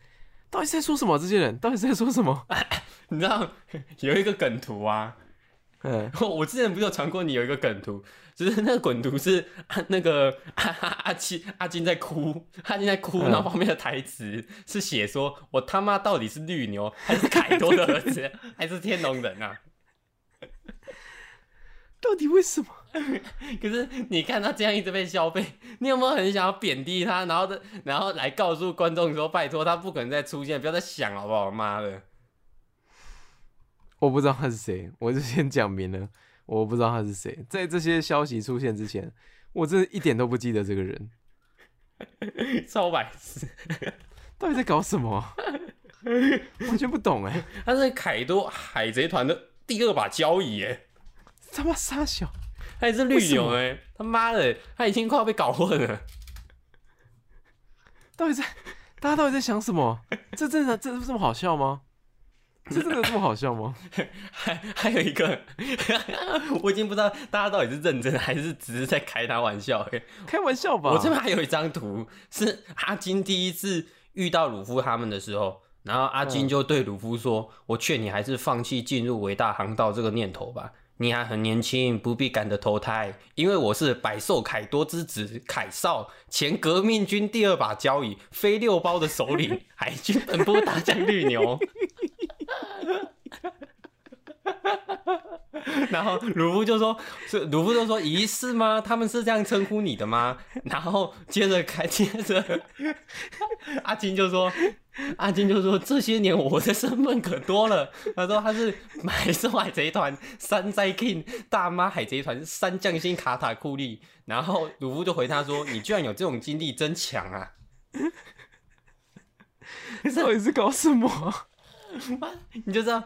到底是在说什么？这些人到底是在说什么？你知道有一个梗图啊，嗯，我之前不是有传过你有一个梗图，就是那个梗图是啊那个阿阿金阿金在哭，阿金在哭，嗯然后旁边的台词是写说：“我他妈到底是绿牛还是凯多的儿子，还是天龙人啊到底为什么？？” 可是你看他这样一直被消费，你有没有很想要贬低他，然后的然后来告诉观众说：“拜托他不可能再出现，不要再想好不好？”妈的！我不知道他是谁，我就先讲明了，我不知道他是谁。在这些消息出现之前，我真的一点都不记得这个人 超白痴，到底在搞什么，完全不懂哎，他是凯多海贼团的第二把交椅耶。他妈傻小，他也是绿牛哎、他妈的，他已经快要被搞混了。到底在大家到底在想什么？这真的这这么好笑吗？这真的这么好笑吗？还还有一个，我已经不知道大家到底是认真还是只是在开他玩笑哎、开玩笑吧！我这边还有一张图，是阿金第一次遇到鲁夫他们的时候，然后阿金就对鲁夫说：“我劝你还是放弃进入伟大航道这个念头吧。”你还很年轻，不必赶着投胎，因为我是百兽凯多之子凯少，前革命军第二把交椅，飞六包的首领，海军本部大将绿牛。然后鲁夫就说：“是鲁夫就说疑是吗？他们是这样称呼你的吗？”然后接着开，接着阿金就说：“阿金就说这些年我的身份可多了。他说他是买兽海贼团山寨 king 大妈海贼团三将星卡塔库利。然后鲁夫就回他说：你居然有这种经历，真强啊！你到底是搞什么？你就知道，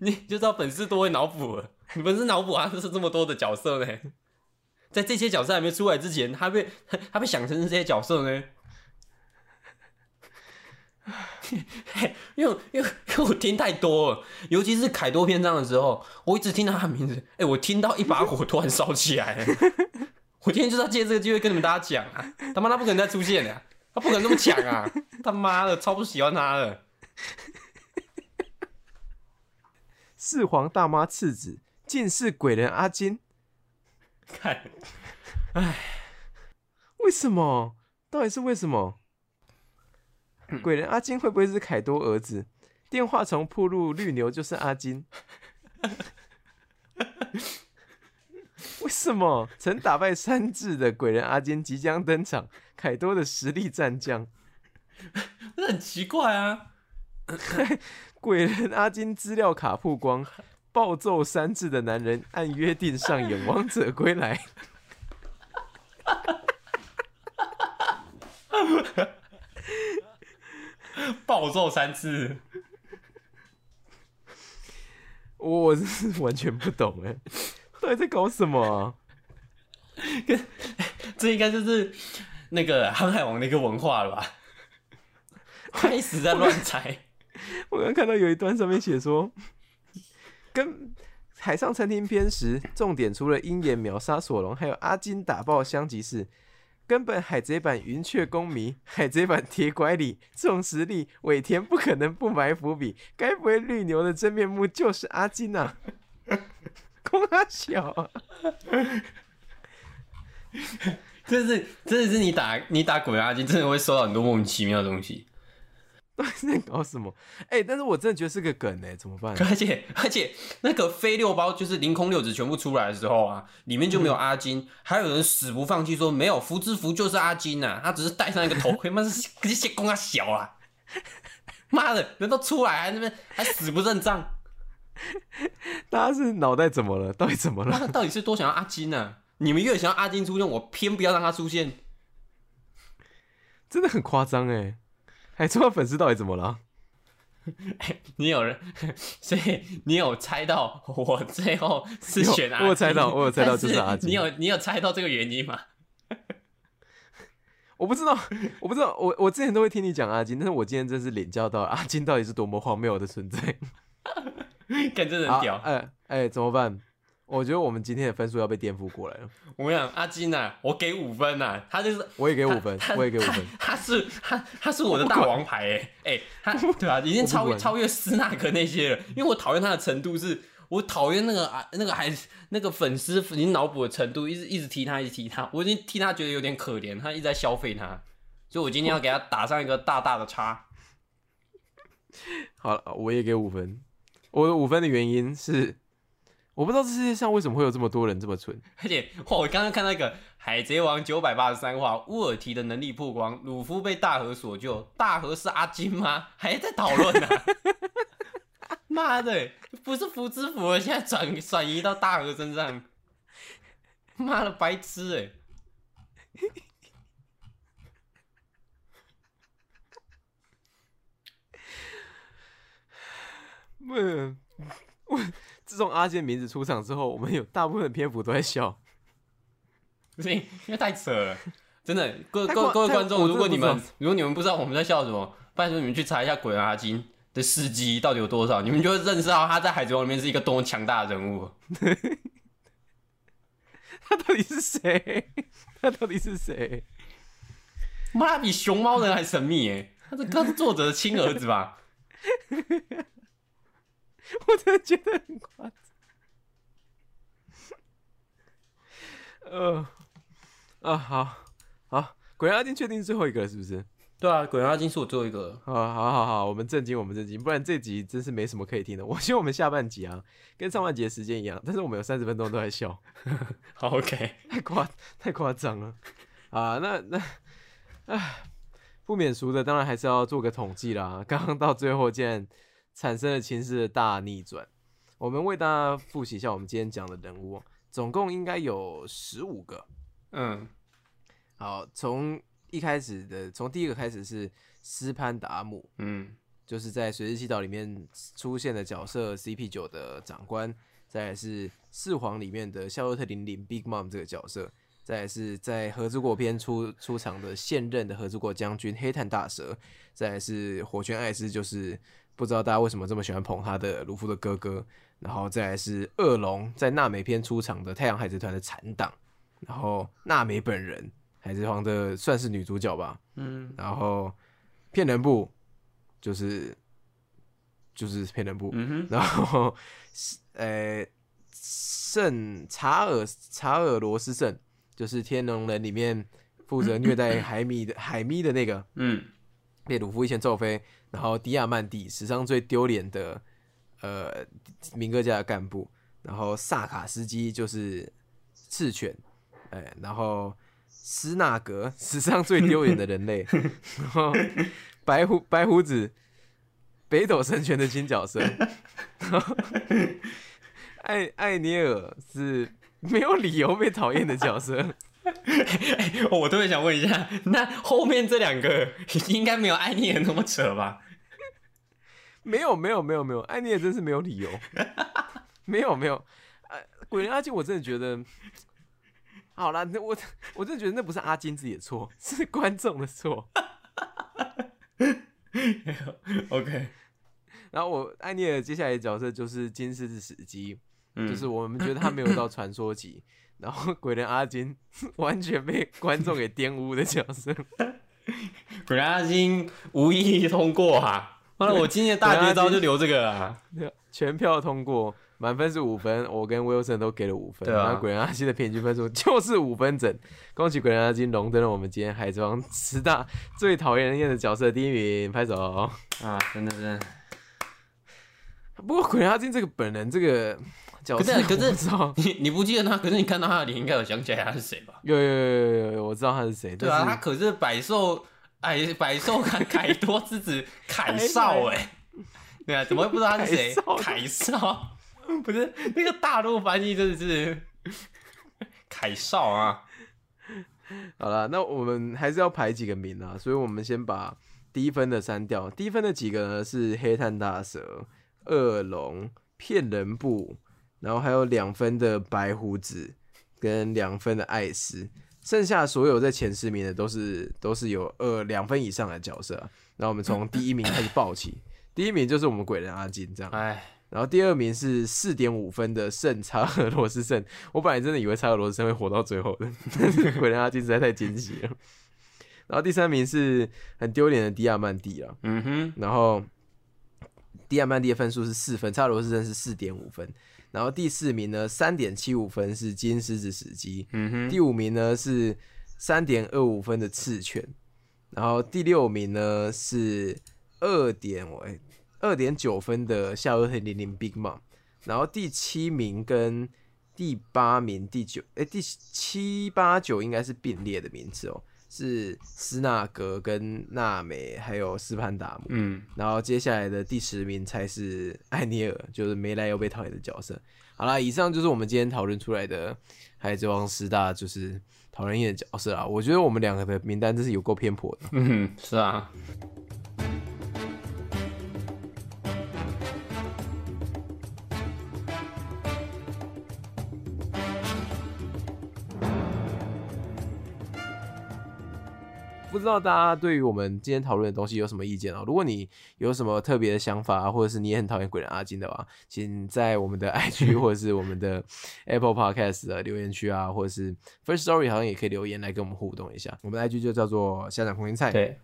你就知道粉丝多会脑补了。你粉丝脑补啊，就是这么多的角色呢。在这些角色还没出来之前，他被他被想成是这些角色呢。因为因为因为我听太多了，尤其是凯多篇章的时候，我一直听到他名字，哎、我听到一把火突然烧起来了。我今天就是要借这个机会跟你们大家讲啊，他妈他不可能再出现了、他不可能这么强啊！他妈的，超不喜欢他的。四皇大妈次子竟是鬼人阿金，看，哎为什么？到底是为什么？鬼人阿金会不会是凯多儿子？电话从铺路绿牛就是阿金。为什么曾打败三智的鬼人阿金即将登场？凯多的实力战将，这很奇怪啊！鬼人阿金资料卡曝光，暴揍三智的男人按约定上演《王者归来》。暴揍三次，我我是完全不懂哎，到底在搞什么啊？这应该就是那个航海王的一个文化了吧？开始在乱猜，我刚看到有一段上面写说，跟海上餐厅篇时，重点除了鹰眼秒杀索隆，还有阿金打爆香吉士。根本海贼版云雀公迷，海贼版铁拐李，这种实力，尾田不可能不埋伏笔。该不会绿牛的真面目就是阿金啊？公阿小啊！真是真的是你打你打鬼阿金，真的会收到很多莫名其妙的东西。到底是在搞什么？哎、但是我真的觉得是个梗哎、怎么办？而且而且那个飞六包就是凌空六子全部出来的时候啊，里面就没有阿金，还有人死不放弃说没有福之福就是阿金呐、他只是戴上一个头盔，妈是这些公啊小啊！妈的，人都出来还那边还死不认账，大家是脑袋怎么了？到底怎么了？那到底是多想要阿金呢、你们越想要阿金出现，我偏不要让他出现。真的很夸张哎！海贼王粉丝到底怎么了？你有人，所以你有猜到我最后是选阿金？有我有猜到我有猜到但就是阿金你有你有猜到这个原因吗？我不知道，我不知道，我我之前都会听你讲阿金，但是我今天真是领教到阿金到底是多么荒谬的存在。看真的好很屌。哎哎，怎么办？我觉得我们今天的分数要被颠覆过来了。我跟你讲，阿金呐、我给五分呐、他就是我也给五分，我也给五分。他他是他他是我的大王牌哎哎，他 对啊，已经超越超越斯纳克那些了，因为我讨厌他的程度是。我讨厌那个啊，那个还那个粉丝已经脑补的程度，一直一直提他，一直提他，我已经替他觉得有点可怜，他一直在消费他，所以我今天要给他打上一个大大的叉。好了，我也给五分。我的五分的原因是，我不知道这世界上为什么会有这么多人这么蠢。而且哇，我刚刚看到一个《海贼王》九百八十三话，乌尔提的能力曝光，鲁夫被大河所救，大河是阿金吗？还在讨论呢？妈的，不是福之福了，现在转转移到大河身上，妈的白痴哎！嗯，我自从阿金名字出场之后，我们有大部分的篇幅都在笑。不是因为太扯了，真的，各各各位观众，如果你们如果你们不知道我们在笑什么，拜托你们去查一下鬼阿金的事迹到底有多少，你们就会认识到他在海贼王里面是一个多么强大的人物。他到底是谁？他到底是谁？妈，他比熊猫人还神秘哎！他是他是作者的亲儿子吧？我真的觉得很夸张。呃，啊，好，好，鬼人阿金确定是最后一个了，是不是？对啊，鬼人阿金是我最后一个。啊，好，好，好，我们震惊，我们震惊，不然这集真是没什么可以听的。我希望我们下半集啊，跟上半集的时间一样，但是我们有三十分钟都在笑，好，OK，太夸太夸张了啊！那那，唉，不免俗的，当然还是要做个统计啦。刚刚到最后，竟然产生了情势的大逆转。我们为大家复习一下我们今天讲的人物，总共应该有十五个。嗯好，从一开始的，从第一个开始是斯潘达姆，嗯就是在《水之祈祷》里面出现的角色 CP 九的长官，再来是《四皇》里面的夏洛特玲玲 Big Mom 这个角色，再来是在《合之国篇出》出场的现任的合之国将军黑炭大蛇，再来是火拳艾斯，就是不知道大家为什么这么喜欢捧他的鲁夫的哥哥，然后再来是恶龙在娜美篇出场的太阳海贼团的残党，然后娜美本人海贼王的算是女主角吧，嗯。然后骗人部就是就是骗人部，嗯哼，然后呃圣查尔查尔罗斯圣就是天龙人里面负责虐待海米的海咪的那个，嗯被鲁夫一拳揍飞，然后迪亚曼蒂史上最丢脸的呃明哥家的干部，然后萨卡斯基就是赤犬，哎，然后斯纳格史上最丢脸的人类，然后白胡白胡子北斗神拳的新角色，然后艾艾尼尔是没有理由被讨厌的角色。我特别想问一下，那后面这两个 应该没有艾尼尔那么扯吧？没有没有没有没有，艾尼尔真是没有理由，没有没有，呃，鬼人阿金我真的觉得，好啦，那我我真的觉得那不是阿金自己的错，是观众的错。OK，然后我艾尼尔接下来的角色就是金狮子死机，嗯。就是我们觉得他没有到传说级，然后鬼人阿金完全被观众给玷污的角色。鬼人阿金无意义通过啊！完了，我今天的大绝招就留这个啊！全票通过，满分是五分，我跟 Wilson 都给了五分，对啊然后鬼人阿金的平均分数就是五分整，恭喜鬼人阿金荣登了我们今天海贼王十大最讨厌人厌的角色第一名，拍手。啊，真的真的。不过鬼人阿金这个本人这个角色，可是可是你你不记得他？可是你看到他的脸，应该有想起来他是谁吧？有有有有有有，我知道他是谁，对啊，他可是百兽哎，百兽凯 凯多之子凯少哎，对啊，怎么会不知道他是谁凯少？凯少不是那个大陆翻译真的是凯少啊。好了，那我们还是要排几个名啊，所以我们先把低分的删掉。低分的几个呢是黑炭大蛇、恶龙、骗人部，然后还有两分的白胡子跟两分的艾斯，剩下所有在前十名的都是都是有二两分以上的角色啊。然后我们从第一名开始报起，第一名就是我们鬼人阿金这样。哎，然后第二名是四点五分的圣查尔罗斯圣，我本来真的以为查尔罗斯圣会活到最后的，但 是鬼人阿金实在太惊喜了。然后第三名是很丢脸的迪亚曼蒂啊，嗯哼，然后迪亚曼蒂的分数是四分，查尔罗斯圣是四点五分。然后第四名呢，三点七五分是金狮子死机，嗯哼，第五名呢是三点二五分的赤犬，然后第六名呢是二点我二点九分的夏洛特零零 Big Mom，然后第七名跟第八名、第九哎第七八九应该是并列的名次哦，是斯纳格跟娜美还有斯潘达姆，嗯，然后接下来的第十名才是艾尼尔，就是没来又被讨厌的角色。好啦，以上就是我们今天讨论出来的海贼王十大就是讨人厌的角色啊。我觉得我们两个的名单真是有够偏颇的。嗯，是啊，不知道大家对于我们今天讨论的东西有什么意见啊？如果你有什么特别的想法啊，或者是你也很讨厌鬼人阿金的话，请在我们的 IG 或者是我们的 Apple Podcast 的留言区啊，或者是 First Story 好像也可以留言来跟我们互动一下。我们的 IG 就叫做下长空心菜。对，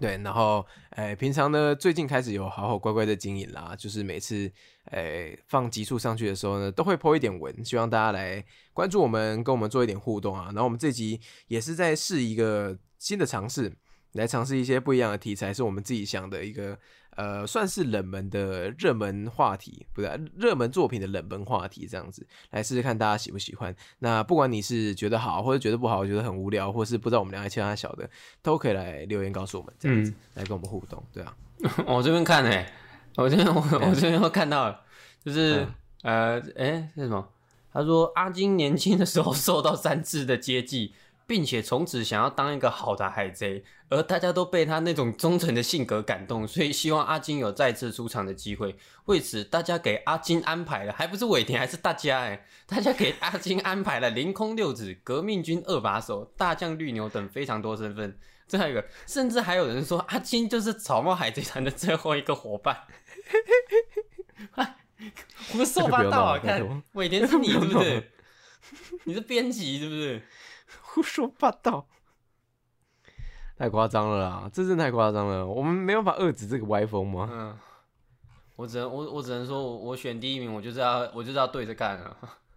对，然后，诶、平常呢，最近开始有好好乖乖的经营啦，就是每次，诶、放集数上去的时候呢，都会 po 一点文，希望大家来关注我们，跟我们做一点互动啊。然后我们这集也是在试一个新的尝试，来尝试一些不一样的题材，是我们自己想的一个呃，算是冷门的热门话题，不是热门作品的冷门话题，这样子来试试看大家喜不喜欢。那不管你是觉得好，或者觉得不好，觉得很无聊，或是不知道我们两个其他小的，都可以来留言告诉我们，这样子、来跟我们互动，对啊。我这边看哎、我这边我我这边又看到了，就是、嗯呃，哎、是什么？他说阿金年轻的时候受到三次的接济，并且从此想要当一个好的海贼，而大家都被他那种忠诚的性格感动，所以希望阿金有再次出场的机会。为此，大家给阿金安排了，还不是尾田，还是大家哎、大家给阿金安排了凌空六子、革命军二把手、大将绿牛等非常多身份。最后一个，甚至还有人说阿金就是草帽海贼团的最后一个伙伴。胡说八道啊！看这个不要闹拜托尾田是你是不不要是？你是编辑是不是？胡说八道，太夸张了啦！这真的太夸张了，我们没办法遏制这个歪风吗？嗯，我只能我我只能说我我选第一名，我就是要我就是要对着干啊！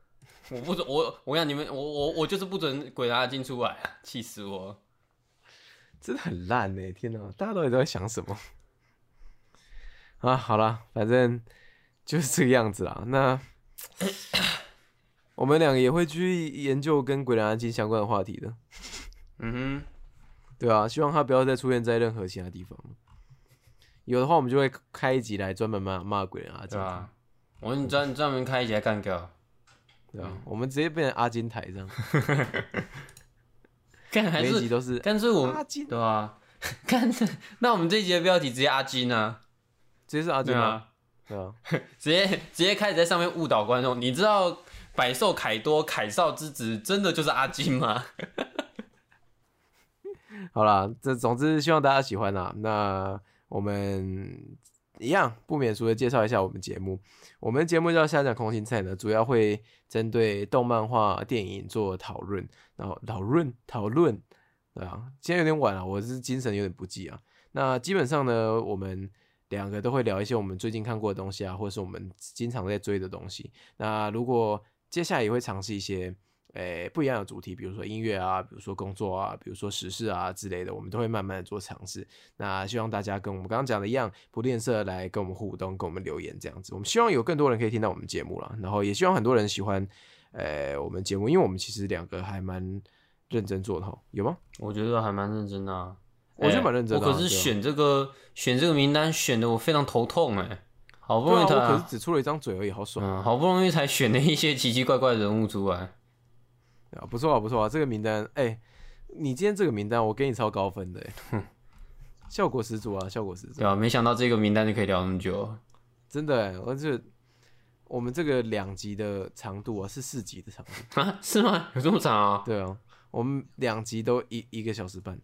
我不准我我让你们我我我就是不准鬼拿金出来啊！气死我！真的很烂呢！天哪，大家到底都在想什么？啊，好了，反正就是这个样子啦。那我们两个也会去研究跟鬼兰金相关的话题的，嗯哼对啊，希望他不要再出现在任何其他地方。有的话，我们就会开一集来专门骂骂鬼人阿哼，金对，啊？我们专专门开一集来干掉，对啊，我们直接变成阿金台这样，干还是每一集都是干脆我阿金，对啊？干那我们这一集的标题直接阿金啊，直接是阿金啊，对啊，直接直接开始在上面误导观众。你知道百兽凯多凯少之子真的就是阿金吗？好啦，这总之希望大家喜欢啦。那我们一样不免俗的介绍一下我们节目。我们节目叫下讲空心菜呢，主要会针对动漫画、电影做讨论，然后讨论讨论，对啊，今天有点晚了，我是精神有点不济啊。那基本上呢，我们两个都会聊一些我们最近看过的东西啊，或者是我们经常在追的东西。那如果接下来也会尝试一些诶、不一样的主题，比如说音乐啊，比如说工作啊，比如说时事啊之类的，我们都会慢慢的做尝试。那希望大家跟我们刚刚讲的一样，不吝啬来跟我们互动，跟我们留言这样子。我们希望有更多人可以听到我们节目啦，然后也希望很多人喜欢呃我们节目，因为我们其实两个还蛮认真做的，有吗？我觉得还蛮认真的、啊，我觉得哎蛮认真的啊我可是选这个、选这个名单选的我非常头痛哎、好不容易才、对啊，我可是只出了一张嘴而已，好爽嗯，好不容易才选了一些奇奇怪怪的人物出来。啊！不错啊，不错啊，这个名单，哎、你今天这个名单我给你超高分的、欸，效果十足啊，效果十足对，啊，没想到这个名单就可以聊那么久。真的哎、而且我们这个两集的长度啊是四集的长度，啊，是吗？有这么长啊？对啊，我们两集都一一个小时半。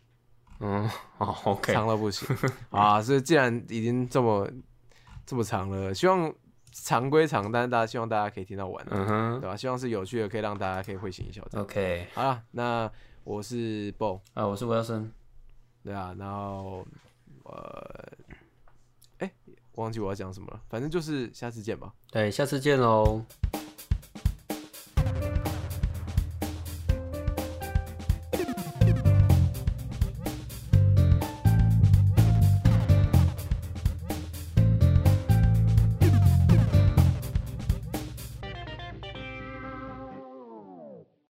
嗯，好，OK，长到不行 啊！所以既然已经这么这么长了，希望长归长，但是大家希望大家可以听到完、啊，嗯哼对吧？希望是有趣的，可以让大家可以会心一笑。，OK，好了，那我是 BO，啊，我是维尔森，对啊，然后呃，哎、忘记我要讲什么了，反正就是下次见吧。对，下次见喽。